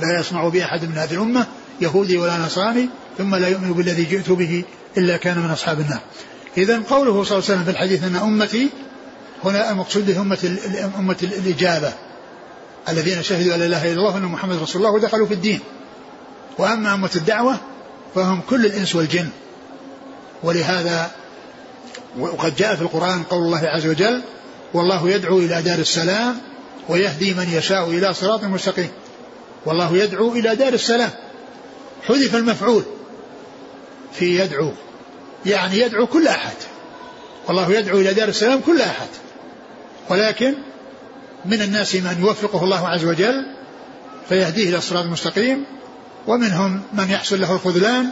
لا يسمع بأحد من هذه الأمة يهودي ولا نصراني ثم لا يؤمن بالذي جئت به إلا كان من أصحاب النار. إذا قوله صلى الله عليه وسلم في الحديث أن أمتي هنا المقصود أمة, أمة الإجابة. الذين شهدوا أن لا إله إلا الله وأن محمد رسول الله ودخلوا في الدين. وأما أمة الدعوة فهم كل الإنس والجن. ولهذا وقد جاء في القرآن قول الله عز وجل والله يدعو إلى دار السلام ويهدي من يشاء إلى صراط مستقيم. والله يدعو إلى دار السلام. حذف المفعول. في يدعو. يعني يدعو كل أحد. والله يدعو إلى دار السلام كل أحد. ولكن من الناس من يوفقه الله عز وجل فيهديه إلى الصراط المستقيم ومنهم من يحصل له الخذلان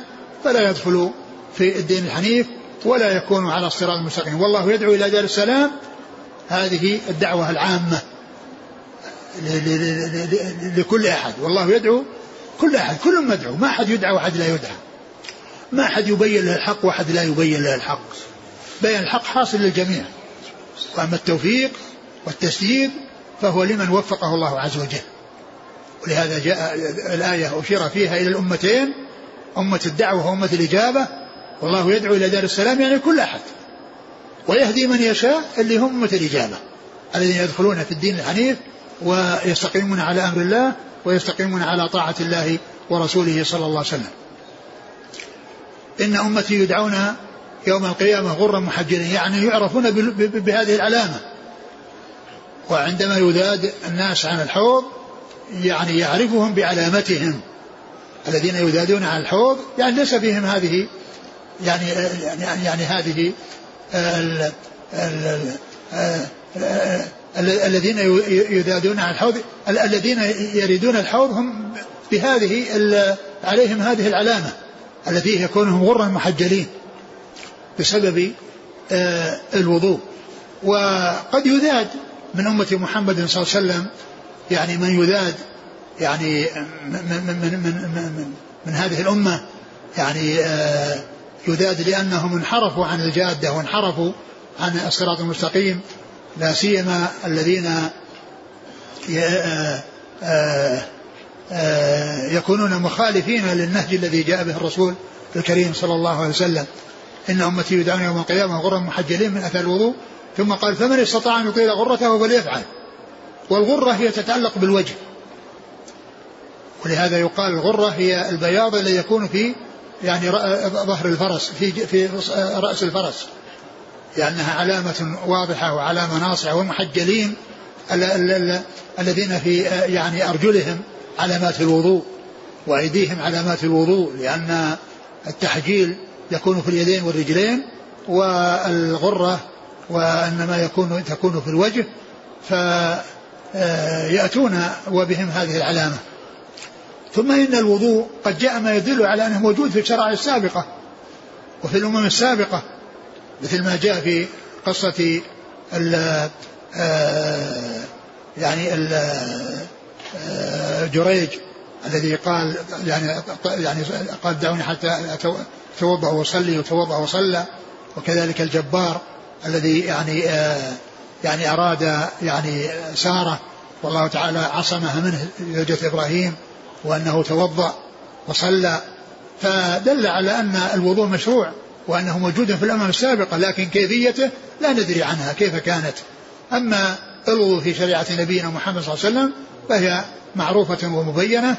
فلا يدخل في الدين الحنيف ولا يكون على الصراط المستقيم. والله يدعو إلى دار السلام هذه الدعوة العامة لكل أحد. والله يدعو كل أحد. كل مدعو ما أحد يدعى وأحد لا يدعى. ما أحد يبين له الحق وأحد لا يبين له الحق. بيان الحق حاصل للجميع. وأما التوفيق والتسديد فهو لمن وفقه الله عز وجل. ولهذا جاء الآية أشير فيها إلى الأمتين. أمة الدعوة وأمة الإجابة. والله يدعو إلى دار السلام يعني كل أحد. ويهدي من يشاء اللي هم أمة الإجابة الذين يدخلون في الدين الحنيف ويستقيمون على أمر الله ويستقيمون على طاعة الله ورسوله صلى الله عليه وسلم. إن أمتي يدعون يوم القيامة غرا محجلين يعني يعرفون بهذه العلامة. وعندما يذاد الناس عن الحوض يعني يعرفهم بعلامتهم. الذين يذادون عن الحوض يعني ليس فيهم هذه يعني يعني, يعني هذه الذين يذادون عن الحوض الذين يريدون الحوض هم بهذه عليهم هذه العلامة التي يكونهم غرا محجلين بسبب آه، الوضوء. وقد يذاد من أمة محمد صلى الله عليه وسلم يعني من يذاد يعني من, من, من, من, من, من هذه الأمة يعني آه، يذاد لأنهم انحرفوا عن الجادة وانحرفوا عن الصراط المستقيم لا سيما الذين آه، آه، آه، يكونون مخالفين للنهج الذي جاء به الرسول الكريم صلى الله عليه وسلم. إن أمتي يدعون يوم القيامة غرا محجلين من أثر الوضوء ثم قال فمن استطاع أن يطيل غرته فليفعل. والغرة هي تتعلق بالوجه. ولهذا يقال الغرة هي البياض الذي يكون في يعني ظهر الفرس في في رأس الفرس. لأنها علامة واضحة وعلامة ناصعة والمحجلين الذين في يعني أرجلهم علامات الوضوء وأيديهم علامات الوضوء لأن التحجيل يكون في اليدين والرجلين والغرة وإنما يكون تكون في الوجه فيأتون وبهم هذه العلامة. ثم إن الوضوء قد جاء ما يدل على أنه موجود في الشرائع السابقة وفي الأمم السابقة مثل ما جاء في قصة ال آه، يعني ال آه، جريج الذي قال يعني يعني قال دعوني حتى أتوضأ وأصلي وتوضأ وصلى وكذلك الجبار الذي يعني آه يعني أراد يعني سارة والله تعالى عصمها منه زوجة إبراهيم. وأنه توضأ وصلى فدل على أن الوضوء مشروع وأنه موجود في الأمم السابقة لكن كيفيته لا ندري عنها كيف كانت؟ أما الوضوء في شريعة نبينا محمد صلى الله عليه وسلم فهي معروفة ومبينة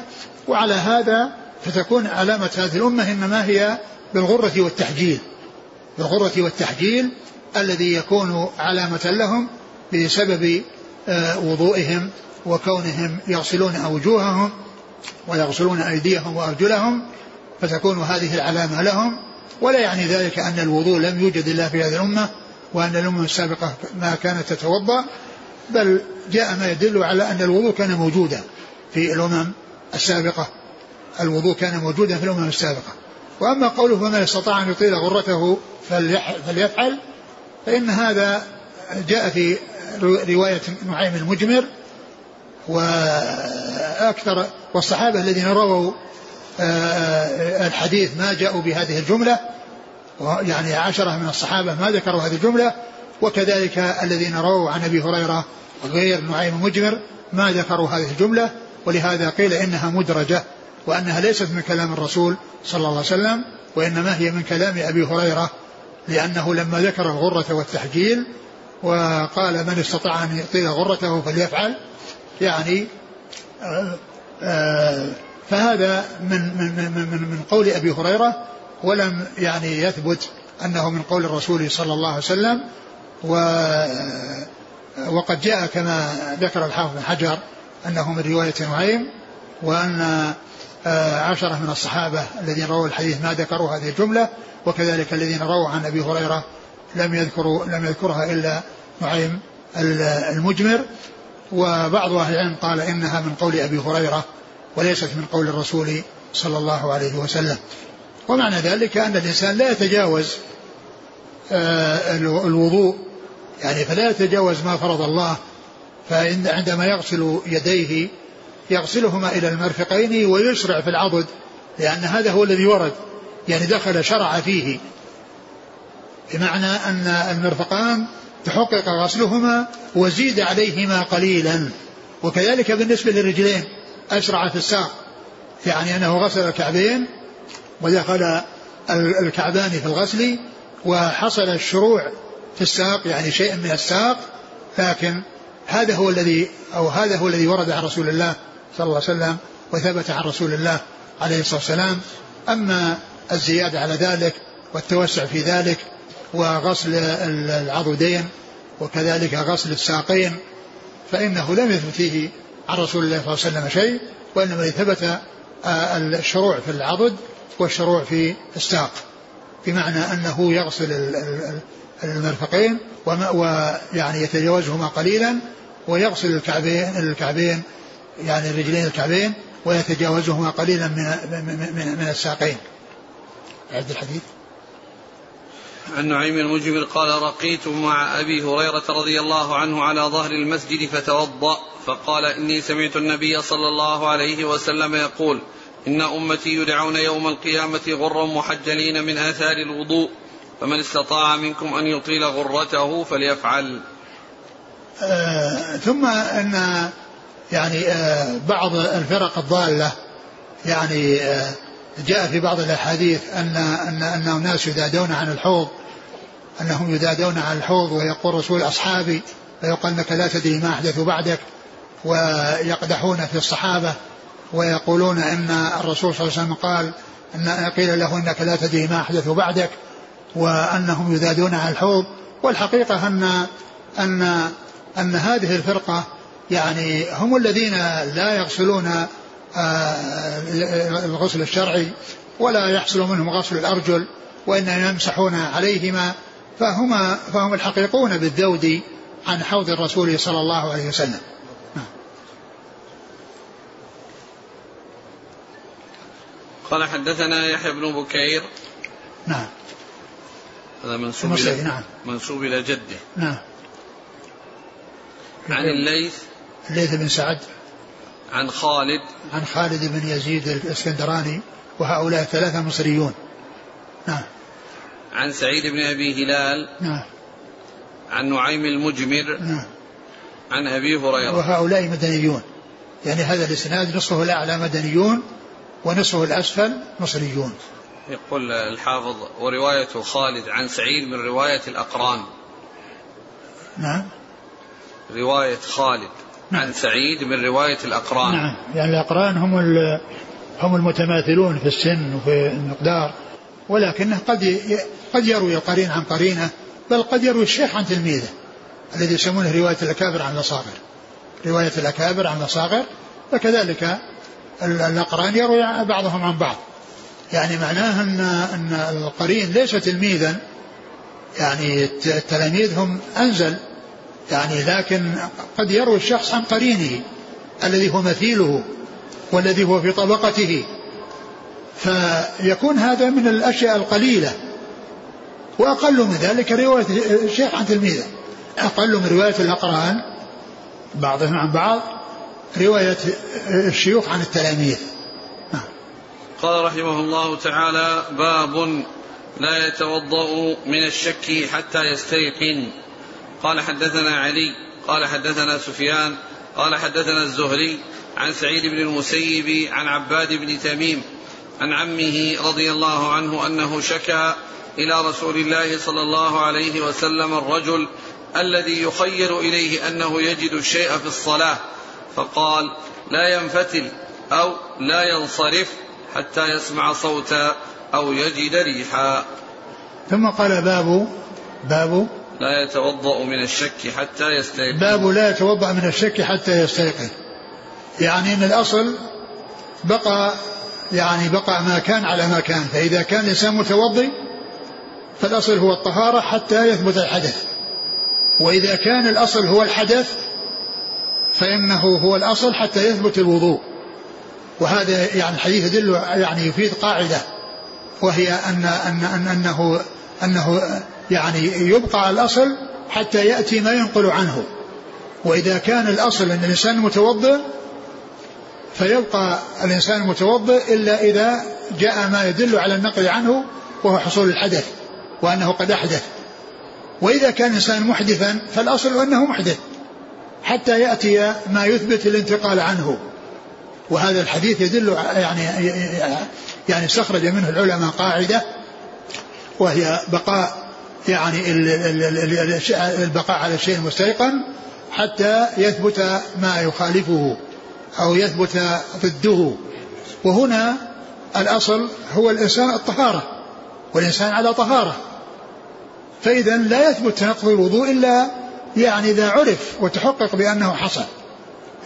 وعلى هذا فتكون علامة هذه الأمة إنما هي بالغرة والتحجيل. بالغرة والتحجيل الذي يكون علامة لهم بسبب آه، وضوئهم وكونهم يغسلون أوجوههم ويغسلون أيديهم وأرجلهم فتكون هذه العلامة لهم. ولا يعني ذلك أن الوضوء لم يوجد إلا في هذه الأمة وأن الأمم السابقة ما كانت تتوضأ بل جاء ما يدل على أن الوضوء كان موجودا في الأمم السابقة. الوضوء كان موجودا في الأمم السابقة. وأما قوله فمن استطاع أن يطيل غرته فليفعل فإن هذا جاء في رواية نعيم المجمر وأكثر والصحابة الذين رووا آه، الحديث ما جاءوا بهذه الجملة يعني عشرة من الصحابة ما ذكروا هذه الجملة وكذلك الذين رووا عن أبي هريرة غير نعيم مجمر ما ذكروا هذه الجملة ولهذا قيل إنها مدرجة وأنها ليست من كلام الرسول صلى الله عليه وسلم وإنما هي من كلام أبي هريرة لأنه لما ذكر الغرة والتحجيل وقال من استطاع أن يطيل غرته فليفعل يعني آه، آه، فهذا من من من من, من قول أبي هريرة ولم يعني يثبت أنه من قول الرسول صلى الله عليه وسلم. و وقد جاء كما ذكر الحافظ بن حجر أنه من رواية نعيم وأن آه، عشرة من الصحابة الذين رووا الحديث ما ذكروا هذه الجملة وكذلك الذين رووا عن أبي هريرة لم يذكروا لم يذكرها إلا نعيم المجمر. وبعض أهل العلم قال إنها من قول أبي هريرة وليست من قول الرسول صلى الله عليه وسلم. ومعنى ذلك أن الإنسان لا يتجاوز آه، الوضوء. يعني فلا يتجاوز ما فرض الله فعندما يغسل يديه يغسلهما إلى المرفقين ويشرع في العضد لأن هذا هو الذي ورد يعني دخل شرع فيه. بمعنى أن المرفقان تحقق غسلهما وزيد عليهما قليلا. وكذلك بالنسبة للرجلين أشرع في الساق. يعني أنه غسل الكعبين ودخل الكعبان في الغسل وحصل الشروع في الساق يعني شيء من الساق. لكن هذا هو الذي أو هذا هو الذي ورد عن رسول الله صلى الله عليه وسلم وثبت عن رسول الله عليه الصلاة والسلام. أما الزيادة على ذلك والتوسع في ذلك وغسل العضدين وكذلك غسل الساقين فإنه لم يثبت فيه عن رسول الله صلى الله عليه وسلم شيء وإنما ثبت آه، الشروع في العضد والشروع في الساق بمعنى أنه يغسل المرفقين ويعني يتجاوزهما قليلا ويغسل الكعبين الكعبين يعني الرجلين الكعبين ويتجاوزهما قليلا من من من الساقين. عبد الحديث. عن نعيم المجمر قال رقيت مع أبي هريرة رضي الله عنه على ظهر المسجد فتوضأ فقال إني سمعت النبي صلى الله عليه وسلم يقول إن أمتي يدعون يوم القيامة غرا محجلين من آثار الوضوء فمن استطاع منكم أن يطيل غرته فليفعل. آه ثم أن يعني آه بعض الفرق الضالة يعني آه جاء في بعض الأحاديث ان ان أن الناس يذادون عن الحوض أنهم يذادون عن الحوض ويقول رسول أصحابي فيقال انك لا تدري ما أحدث بعدك ويقدحون في الصحابة ويقولون إن الرسول صلى الله عليه وسلم قال ان قيل له إنك لا تدري ما أحدث بعدك وأنهم يذادون عن الحوض. والحقيقة ان ان أن هذه الفرقة يعني هم الذين لا يغسلون الغسل الشرعي ولا يحصل منهم غسل الأرجل وإنما يمسحون عليهما فهما فهم الحقيقون بالذود عن حوض الرسول صلى الله عليه وسلم. قال حدثنا يحيى بن بكير. نعم. هذا منسوب إلى نعم. منسوب إلى جده. نعم. عن الليث. الليث بن سعد. عن خالد. عن خالد بن يزيد الإسكندراني وهؤلاء ثلاثة مصريون. نعم. عن سعيد بن أبي هلال. نعم. عن نعيم المجمر. نعم. عن أبي هريرة. وهؤلاء مدنيون. يعني هذا الإسناد نصفه الأعلى مدنيون ونصفه الأسفل مصريون. يقول الحافظ ورواية خالد عن سعيد من رواية الأقران. نعم. رواية خالد. نعم. سعيد من رواية الأقران نعم يعني الأقران هم هم المتماثلون في السن وفي المقدار ولكنه قد قد يروي القرين عن قرينة بل قد يروي الشيخ عن تلميذه الذي يسمونه رواية الأكابر عن الأصاغر رواية الأكابر عن الأصاغر فكذلك الأقران يروي بعضهم عن بعض يعني معناه أن أن القرين ليس تلميذا يعني التلاميذ هم أنزل يعني لكن قد يروي الشخص عن قرينه الذي هو مثيله والذي هو في طبقته. فيكون هذا من الأشياء القليلة. وأقل من ذلك رواية الشيخ عن تلميذه أقل من رواية الأقران بعضهم عن بعض رواية الشيوخ عن التلاميذ. نعم. قال رحمه الله تعالى باب لا يتوضأ من الشك حتى يستيقن. قال حدثنا علي قال حدثنا سفيان قال حدثنا الزهري عن سعيد بن المسيب عن عباد بن تميم عن عمه رضي الله عنه أنه شكا إلى رسول الله صلى الله عليه وسلم الرجل الذي يخيل إليه أنه يجد الشيء في الصلاة فقال لا ينفتل أو لا ينصرف حتى يسمع صوتا أو يجد ريحا. ثم قال باب باب لا يتوضأ من الشك حتى يستيقظ باب لا يتوضأ من الشك حتى يستيقظ يعني إن الأصل بقى يعني بقى ما كان على ما كان. فإذا كان الإنسان متوضي فالأصل هو الطهارة حتى يثبت الحدث. وإذا كان الأصل هو الحدث فإنه هو الأصل حتى يثبت الوضوء. وهذا يعني الحديث يدل يعني يفيد قاعدة وهي أن أن, أن أنه أنه يعني يبقى على الأصل حتى يأتي ما ينقل عنه. وإذا كان الأصل أن الإنسان متوضئ فيبقى الإنسان متوضئ إلا إذا جاء ما يدل على النقل عنه وهو حصول الحدث وأنه قد أحدث. وإذا كان الإنسان محدثا فالأصل أنه محدث حتى يأتي ما يثبت الانتقال عنه. وهذا الحديث يدل يعني يعني استخرج منه العلماء قاعدة وهي بقاء يعني البقاء على الشيء المستيقن حتى يثبت ما يخالفه أو يثبت ضده. وهنا الأصل هو الإنسان الطهارة والإنسان على طهارة. فإذا لا يثبت تنقض الوضوء إلا يعني إذا عرف وتحقق بأنه حصل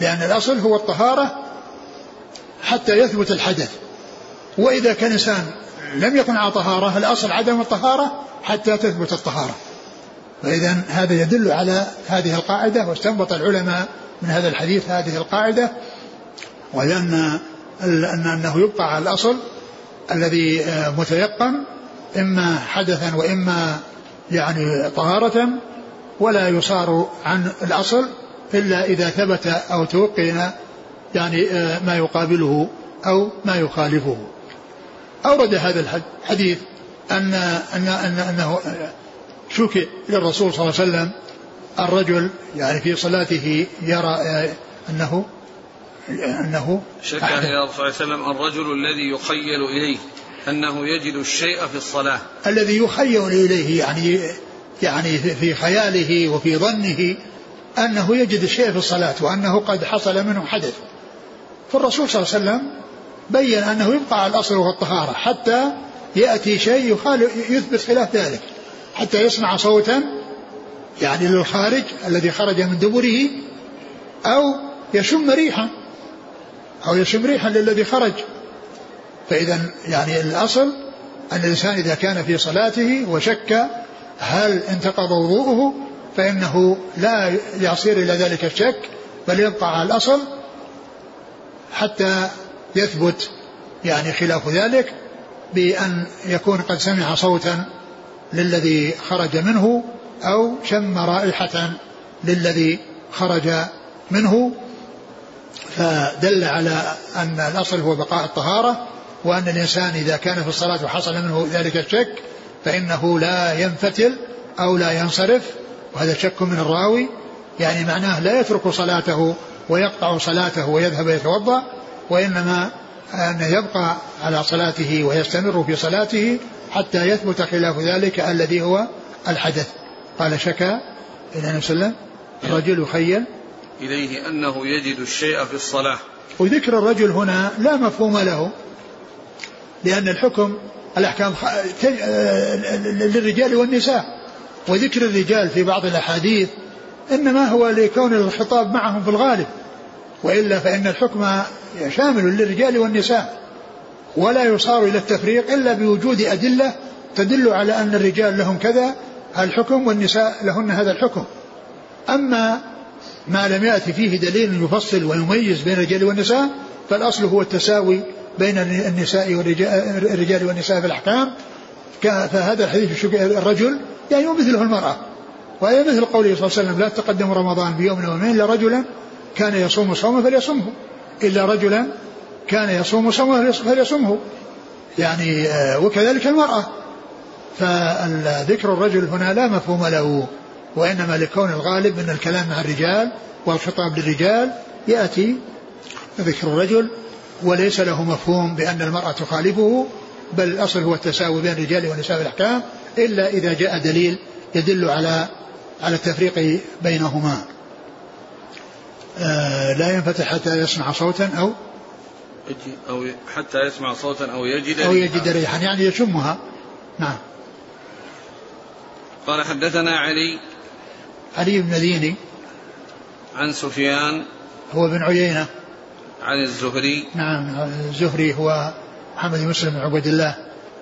لأن الأصل هو الطهارة حتى يثبت الحدث. وإذا كان إنسان لم يكن على طهارة الأصل عدم الطهارة حتى تثبت الطهارة. فإذا هذا يدل على هذه القاعدة واستنبط العلماء من هذا الحديث هذه القاعدة وهي أن أنه يبقى على الأصل الذي آه، متيقن إما حدثا وإما يعني طهارة ولا يصار عن الأصل إلا إذا ثبت أو توقن يعني آه، ما يقابله أو ما يخالفه. أورد هذا الحديث أن أن أن أنه شكي للرسول صلى الله عليه وسلم الرجل يعني في صلاته يرى أنه أنه شك إلى الرسول صلى الله عليه وسلم الرجل الذي يخيل إليه أنه يجد الشيء في الصلاة. الذي يخيل إليه يعني يعني في خياله وفي ظنه أنه يجد الشيء في الصلاة وأنه قد حصل منه حدث. فالرسول صلى الله عليه وسلم بين أنه يبقى على الأصل وهو الطهارة حتى يأتي شيء يخالف يثبت خلاف ذلك حتى يسمع صوتا يعني للخارج الذي خرج من دبره أو يشم ريحا أو يشم ريحا للذي خرج. فإذا يعني الأصل أن الإنسان إذا كان في صلاته وشك هل انتقض وضوءه فإنه لا يصير إلى ذلك الشك بل يبقى على الأصل حتى يثبت يعني خلاف ذلك بأن يكون قد سمع صوتا للذي خرج منه أو شم رائحة للذي خرج منه فدل على أن الأصل هو بقاء الطهارة وأن الإنسان إذا كان في الصلاة وحصل منه ذلك الشك فإنه لا ينفتل أو لا ينصرف وهذا شك من الراوي يعني معناه لا يترك صلاته ويقطع صلاته ويذهب يتوضأ وإنما أنه يبقى على صلاته ويستمر في صلاته حتى يثبت خلاف ذلك الذي هو الحدث. قال شكا إلى النبي صلى الله عليه وسلم الرجل يخيل إليه أنه يجد الشيء في الصلاة. وذكر الرجل هنا لا مفهوم له لأن الحكم الأحكام للرجال والنساء. وذكر الرجال في بعض الأحاديث إنما هو لكون الخطاب معهم في الغالب. وإلا فإن الحكم شامل للرجال والنساء ولا يصار إلى التفريق إلا بوجود أدلة تدل على أن الرجال لهم كذا الحكم والنساء لهن هذا الحكم. أما ما لم يأتي فيه دليل يفصل ويميز بين الرجال والنساء فالأصل هو التساوي بين النساء والرجال والنساء في الأحكام. فهذا الحديث الرجل يعني مثله المرأة. وهي مثل قوله صلى الله عليه وسلم لا تقدم رمضان بيوم يومين إلا رجلا كان يصوم صوما فليصمه. إلا رجلا كان يصوم صوما فليصمه. يعني آه، وكذلك المرأة. فذكر الرجل هنا لا مفهوم له وإنما لكون الغالب من الكلام مع الرجال والخطاب للرجال يأتي ذكر الرجل وليس له مفهوم بأن المرأة تخالفه بل الأصل هو التساوي بين الرجال والنساء في الأحكام إلا إذا جاء دليل يدل على على التفريق بينهما. لا ينفتح حتى يسمع صوتا أو أو حتى يسمع صوتا أو يجد أو يجد ريحا يعني يشمها. نعم. قال حدثنا علي علي بن مديني. عن سفيان هو بن عيينة. عن الزهري. نعم الزهري هو محمد بن مسلم بن عبد الله.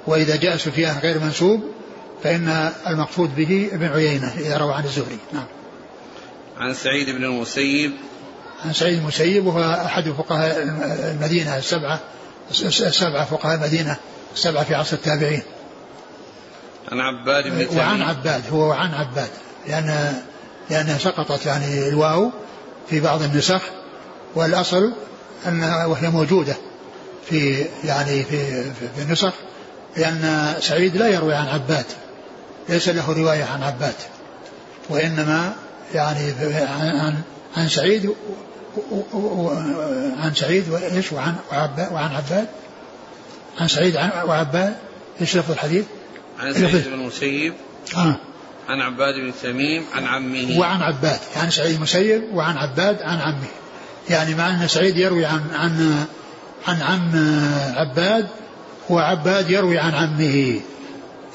وإذا جاء سفيان غير منسوب فإن المقصود به ابن عيينة إذا روى عن الزهري. نعم. عن سعيد بن المسيب عن سعيد المسيب وهو أحد فقهاء المدينة السبعة السبعة فقهاء المدينة السبعة في عصر التابعين. عن عباد بن تميم وعن عباد هو وعن عباد لأن لأنها سقطت يعني الواو في بعض النسخ والأصل أنها وهي موجودة في يعني في في النسخ لأن سعيد لا يروي عن عباد ليس له رواية عن عباد وإنما يعني عن عن سعيد عن سعيد وايش وعن وعباد وعن عباد. عن سعيد وعباد. إيش لفظ الحديث؟ عن سعيد بن المسيب. آه. عن عباد بن تميم. عن عمه. وعن عباد. يعني سعيد المسيب وعن عباد عن عمه. يعني مع أن سعيد يروي عن عن عن عم عباد وعباد يروي عن عمه.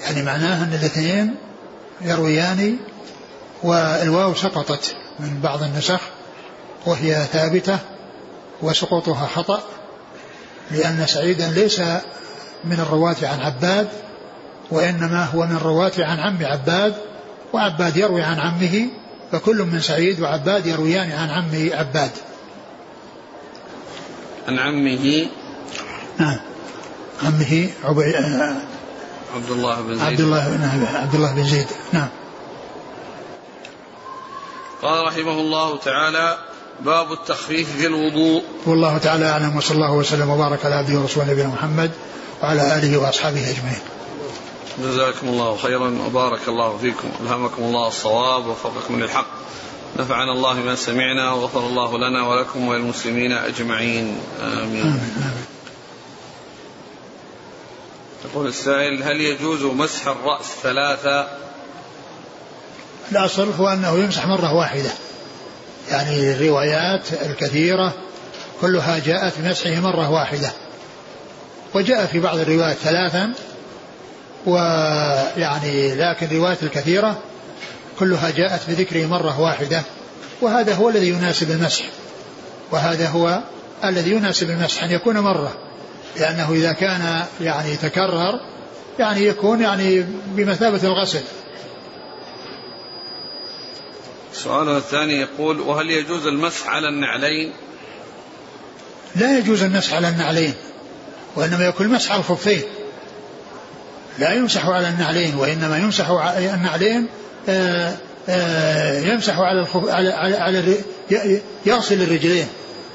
يعني معناه أن الاثنين يرويان والواو سقطت. من بعض النسخ وهي ثابتة وسقوطها خطأ لأن سعيدا ليس من الرواة عن عباد وإنما هو من الرواة عن عم عباد وعباد يروي عن عمه فكل من سعيد وعباد يرويان عن عمه عباد. عن عمه؟ نعم. عمه عبي... عبد الله بن زيد. عبد الله بن عبد الله بن زيد. نعم. قال رحمه الله تعالى باب التخفيف في الوضوء. والله تعالى أعلم وصلى الله وسلم وبارك على عبده ورسوله نبينا محمد وعلى آله وأصحابه أجمعين. جزاكم الله خيرا وبارك الله فيكم. ألهمكم الله الصواب ووفقكم للحق. نفعنا الله بما سمعنا وغفر الله لنا ولكم وللمسلمين أجمعين. آمين, آمين. يقول السائل هل يجوز مسح الرأس ثلاثة؟ الاصل هو أنه يمسح مرة واحدة. يعني الروايات الكثيرة كلها جاءت بمسحه مرة واحدة. وجاء في بعض الروايات ثلاثا ويعني لكن الروايات الكثيرة كلها جاءت بذكره مرة واحدة. وهذا هو الذي يناسب المسح. وهذا هو الذي يناسب المسح أن يكون مرة. لأنه إذا كان يعني تكرر يعني يكون يعني بمثابة الغسل. سؤاله الثاني يقول وهل يجوز المسح على النعلين؟ لا يجوز المسح على النعلين وإنما يكون المسح على الخفين. لا يمسح على النعلين وإنما يمسح على النعلين آه، آه، يمسح على الخف على على, على يغسل الرجلين.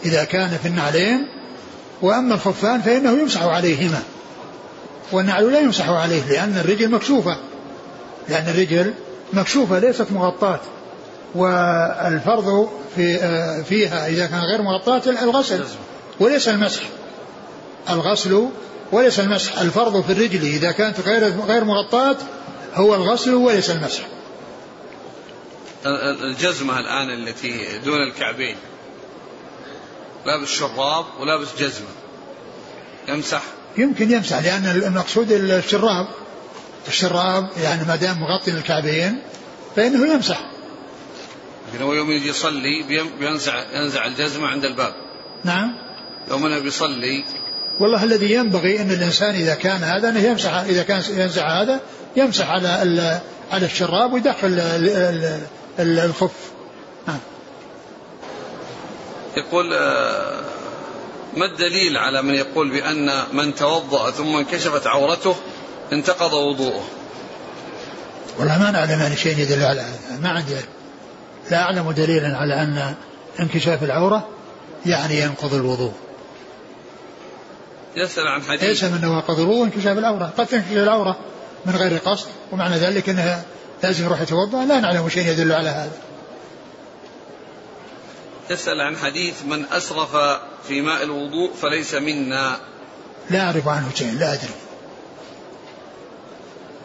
إذا كان في النعلين وأما الخفان فإنه يمسح عليهما. والنعل لا يمسح عليه لأن الرجل مكشوفة. لأن الرجل مكشوفة ليست مغطاة. والفرض في فيها إذا كان غير مغطاة الغسل وليس المسح. الغسل وليس المسح. الفرض في الرجل إذا كانت غير غير مغطاة هو الغسل وليس المسح. الجزمة الآن التي دون الكعبين. لابس شراب ولابس جزمة. يمسح. يمكن يمسح لأن المقصود الشراب. الشراب يعني ما دام مغطي الكعبين فإنه يمسح. لكن هو يوم يجي يصلي بينزع ينزع الجزمة عند الباب. نعم. يوم انه بيصلي والله الذي ينبغي أن الإنسان إذا كان هذا أنه يمسح إذا كان ينزع هذا يمسح على على الشراب ويدخل الخف. نعم. يقول آه، ما الدليل على من يقول بأن من توضأ ثم انكشفت عورته انتقض وضوءه؟ والله ما نعلم عن شيء يدل على هذا. ما عندي لا أعلم دليلا على أن انكشاف العورة يعني ينقض الوضوء. يسأل عن حديث. ليس من نواقض الوضوء انكشاف العورة. قد تنكشف العورة من غير قصد ومعنى ذلك أنها لازم يروح يتوضأ. لا نعلم شيء يدل على هذا. يسأل عن حديث من أسرف في ماء الوضوء فليس منا. لا أعرف عنه شيء لا أدري.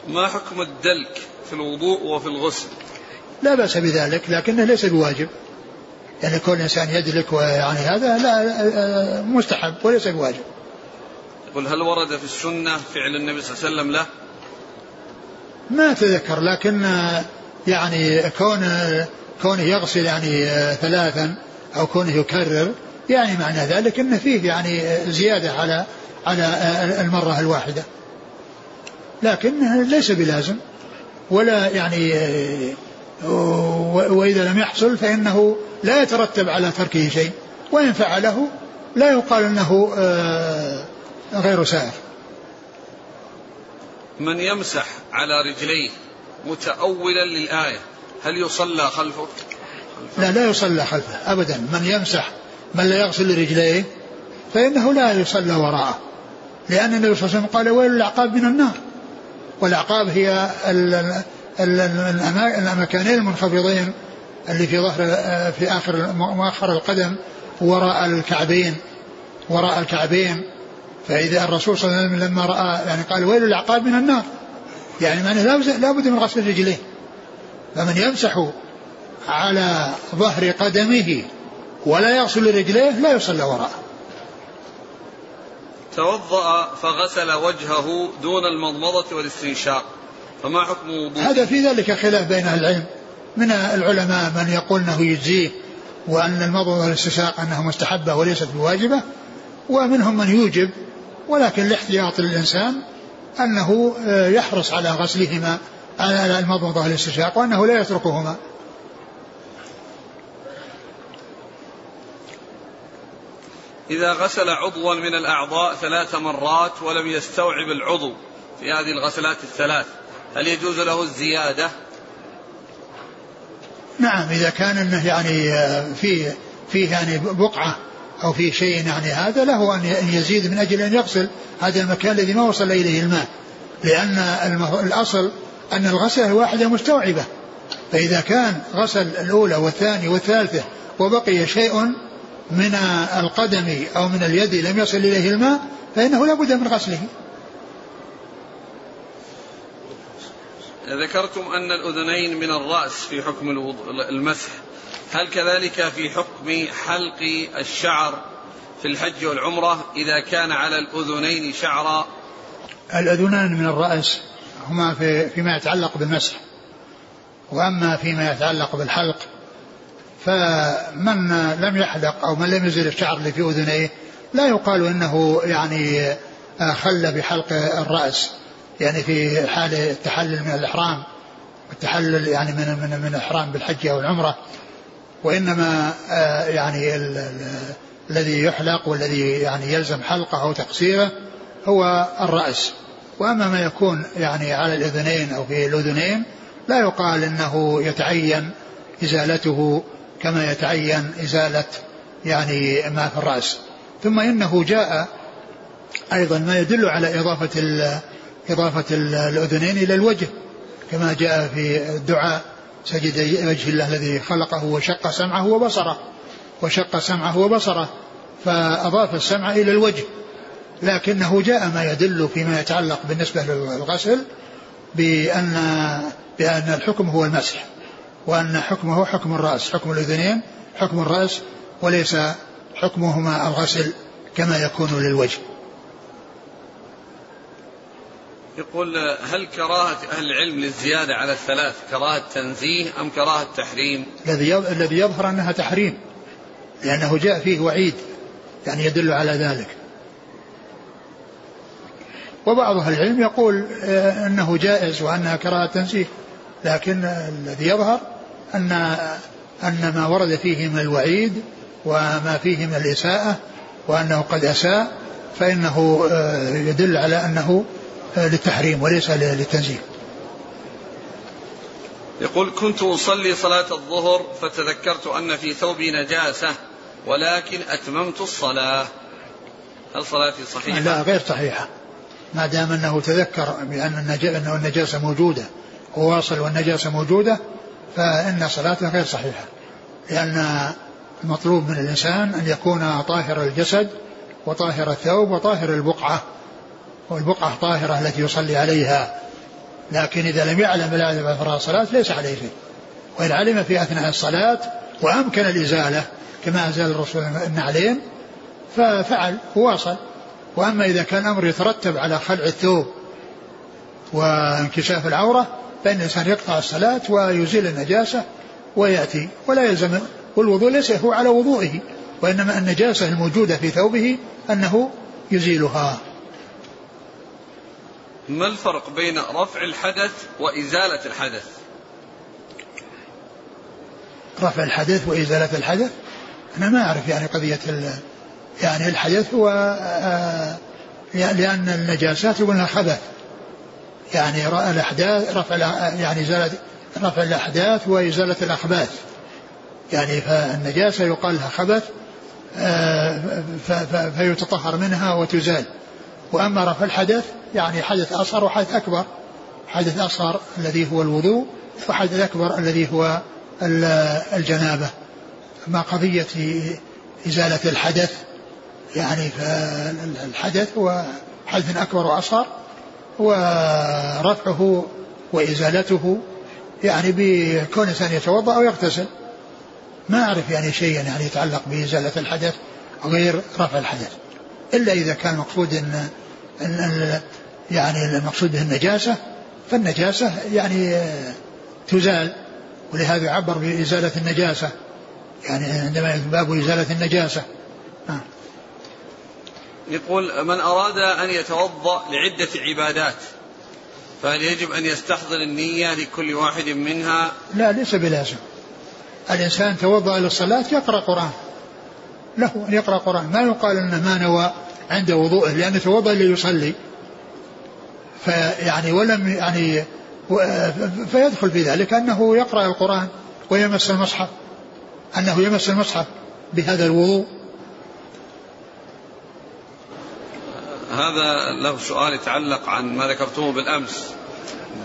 ما حكم الدلك في الوضوء وفي الغسل؟ لا بأس بذلك لكنه ليس بواجب. يعني كل إنسان يدلك ويعني هذا لا مستحب وليس بواجب. يقول هل ورد في السنة فعل النبي صلى الله عليه وسلم؟ له ما أتذكر لكن يعني كون كونه يغسل يعني ثلاثا أو كونه يكرر يعني معنى ذلك أن فيه يعني زيادة على على المرة الواحدة. لكن ليس بلازم ولا يعني وإذا لم يحصل فإنه لا يترتب على تركه شيء وإن فعله لا يقال أنه آه، غير سائر. من يمسح على رجليه متأولا للآية هل يصلى خلفه؟ لا لا يصلى خلفه أبدا. من يمسح من لا يغسل رجليه فإنه لا يصلى وراءه. لأن النبي صلى الله عليه وسلم قال ويل الأعقاب من النار. والأعقاب هي المكانين المنخفضين اللي في ظهر في آخر مؤخر القدم وراء الكعبين وراء الكعبين. فإذا الرسول صلى الله عليه وسلم لما رأى يعني قال ويل الأعقاب من النار. يعني معناه لا بد من غسل رجليه. فمن يمسح على ظهر قدمه ولا يغسل رجليه لا يصلى وراءه. توضأ فغسل وجهه دون المضمضة والاستنشاق. فما حكم وضوء؟ هذا في ذلك خلاف بين أهل العلم. من العلماء من يقول أنه يجزيه وأن المضمضة والاستنشاق أنها مستحبة وليست بواجبة ومنهم من يوجب ولكن الاحتياط للإنسان أنه يحرص على غسلهما على المضمضة والاستنشاق وأنه لا يتركهما. إذا غسل عضوا من الأعضاء ثلاث مرات ولم يستوعب العضو في هذه الغسلات الثلاث هل يجوز له الزيادة؟ نعم إذا كان أنه يعني في فيه يعني بقعة أو في شيء يعني هذا له أن يزيد من أجل أن يغسل هذا المكان الذي ما وصل إليه الماء. لأن الأصل أن الغسلة الواحدة مستوعبة. فإذا كان غسل الأولى والثانية والثالثة وبقي شيء من القدم أو من اليد لم يصل إليه الماء فإنه لا بد من غسله. ذكرتم أن الأذنين من الرأس في حكم المسح. هل كذلك في حكم حلق الشعر في الحج والعمرة؟ إذا كان على الأذنين شعرا. الأذنان من الرأس هما في فيما يتعلق بالمسح. وأما فيما يتعلق بالحلق فمن لم يحلق أو من لم يزل الشعر اللي في أذنيه لا يقال إنه يعني خل بحلق الرأس. يعني في حال التحلل من الإحرام التحلل يعني من من من الإحرام بالحج أو العمرة وإنما آه، يعني الذي يحلق والذي يعني يلزم حلقه أو تقصيره هو الرأس. وأما ما يكون يعني على الأذنين أو في الأذنين لا يقال إنه يتعين إزالته كما يتعين إزالة يعني ما في الرأس. ثم إنه جاء أيضا ما يدل على إضافة إضافة الأذنين إلى الوجه كما جاء في الدعاء سجد وجه الله الذي خلقه وشق سمعه وبصره وشق سمعه وبصره فأضاف السمع إلى الوجه. لكنه جاء ما يدل فيما يتعلق بالنسبة للغسل بأن بأن الحكم هو المسح وأن حكمه حكم الرأس حكم الأذنين حكم الرأس وليس حكمهما الغسل كما يكون للوجه. يقول هل كراهة أهل العلم للزيادة على الثلاث كراهة تنزيه أم كراهة تحريم؟ الذي الذي يظهر أنها تحريم لأنه جاء فيه وعيد يعني يدل على ذلك. وبعض أهل العلم يقول آه، أنه جائز وأنها كراهة تنزيه لكن الذي يظهر أن أن ما ورد فيه من الوعيد وما فيه من الإساءة وأنه قد أساء فإنه آه، يدل على أنه للتحريم وليس للتنزيه يقول كنت أصلي صلاة الظهر فتذكرت أن في ثوبي نجاسة ولكن أتممت الصلاة. هل صلاتي صحيحة؟ لا غير صحيحة. ما دام أنه تذكر بأن أنه النجاسة موجودة وواصل والنجاسة موجودة فإن صلاته غير صحيحة. لأن المطلوب من الإنسان أن يكون طاهر الجسد وطاهر الثوب وطاهر البقعة. والبقعة طاهرة التي يصلي عليها لكن إذا لم يعلم العالم أفراد الصلاة ليس عليه شيء. وإن علم في أثناء الصلاة وأمكن الإزالة كما أزال الرسول النعلين ففعل وواصل. وأما إذا كان أمر يترتب على خلع الثوب وانكشاف العورة فإن الإنسان يقطع الصلاة ويزيل النجاسة ويأتي ولا يلزم والوضوء ليس هو على وضوئه وإنما النجاسة الموجودة في ثوبه أنه يزيلها. ما الفرق بين رفع الحدث وإزالة الحدث؟ رفع الحدث وإزالة الحدث؟ أنا ما أعرف يعني قضية يعني الحدث هو آه، لأن النجاسات يقولون خبث. يعني الأحداث رفع يعني إزالة رفع الأحداث وإزالة الأخباث. يعني فالنجاسة يقال لها خبث آه، فيتطهر منها وتزال. وأما رفع الحدث يعني حدث أصغر وحدث أكبر. حدث أصغر الذي هو الوضوء وحدث أكبر الذي هو الجنابة. ما قضية إزالة الحدث يعني فالحدث هو حدث أكبر وأصغر ورفعه وإزالته يعني بكون الإنسان يتوضأ أو يغتسل. ما أعرف يعني شيئا يعني يتعلق بإزالة الحدث غير رفع الحدث. إلا إذا كان المقصود إن, إن يعني المقصود به النجاسة فالنجاسة يعني تزال ولهذا يعبر بإزالة النجاسة. يعني عندما باب إزالة النجاسة. آه. يقول من أراد أن يتوضأ لعدة عبادات فهل يجب أن يستحضر النية لكل واحد منها؟ لا ليس بلازم. الإنسان توضأ للصلاة يقرأ قرآن. له أن يقرأ قرآن ما يقال أنه ما نوى عند وضوءه لأنه توضأ ليصلي فيعني ولم يعني فيدخل في ذلك أنه يقرأ القرآن ويمس المصحف أنه يمس المصحف بهذا الوضوء. هذا له سؤال يتعلق عن ما ذكرتموه بالأمس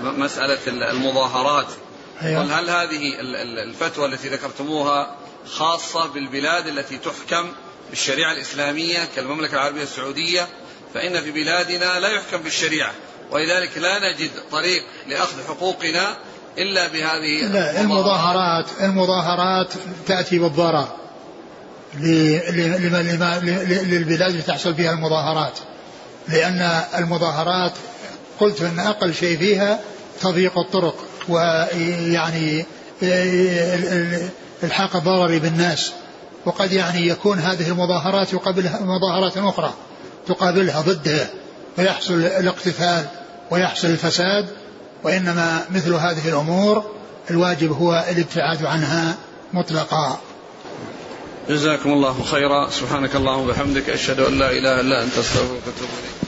مسألة المظاهرات. أيوة. هل هذه الفتوى التي ذكرتموها خاصة بالبلاد التي تحكم بالشريعة الإسلامية كالمملكة العربية السعودية فإن في بلادنا لا يحكم بالشريعة ولذلك لا نجد طريق لأخذ حقوقنا إلا بهذه لا المظاهرات المظاهرات. تأتي بالضرر للبلاد التي تحصل فيها المظاهرات لأن المظاهرات قلت أن أقل شيء فيها تضييق الطرق ويعني الحاق الضرر بالناس وقد يعني يكون هذه المظاهرات يقابلها مظاهرات أخرى تقابلها ضدها ويحصل الاقتتال ويحصل الفساد وإنما مثل هذه الأمور الواجب هو الابتعاد عنها مطلقا. جزاكم الله خيرا. سبحانك اللهم وبحمدك أشهد أن لا إله إلا أنت أستغفرك وأتوب إليك.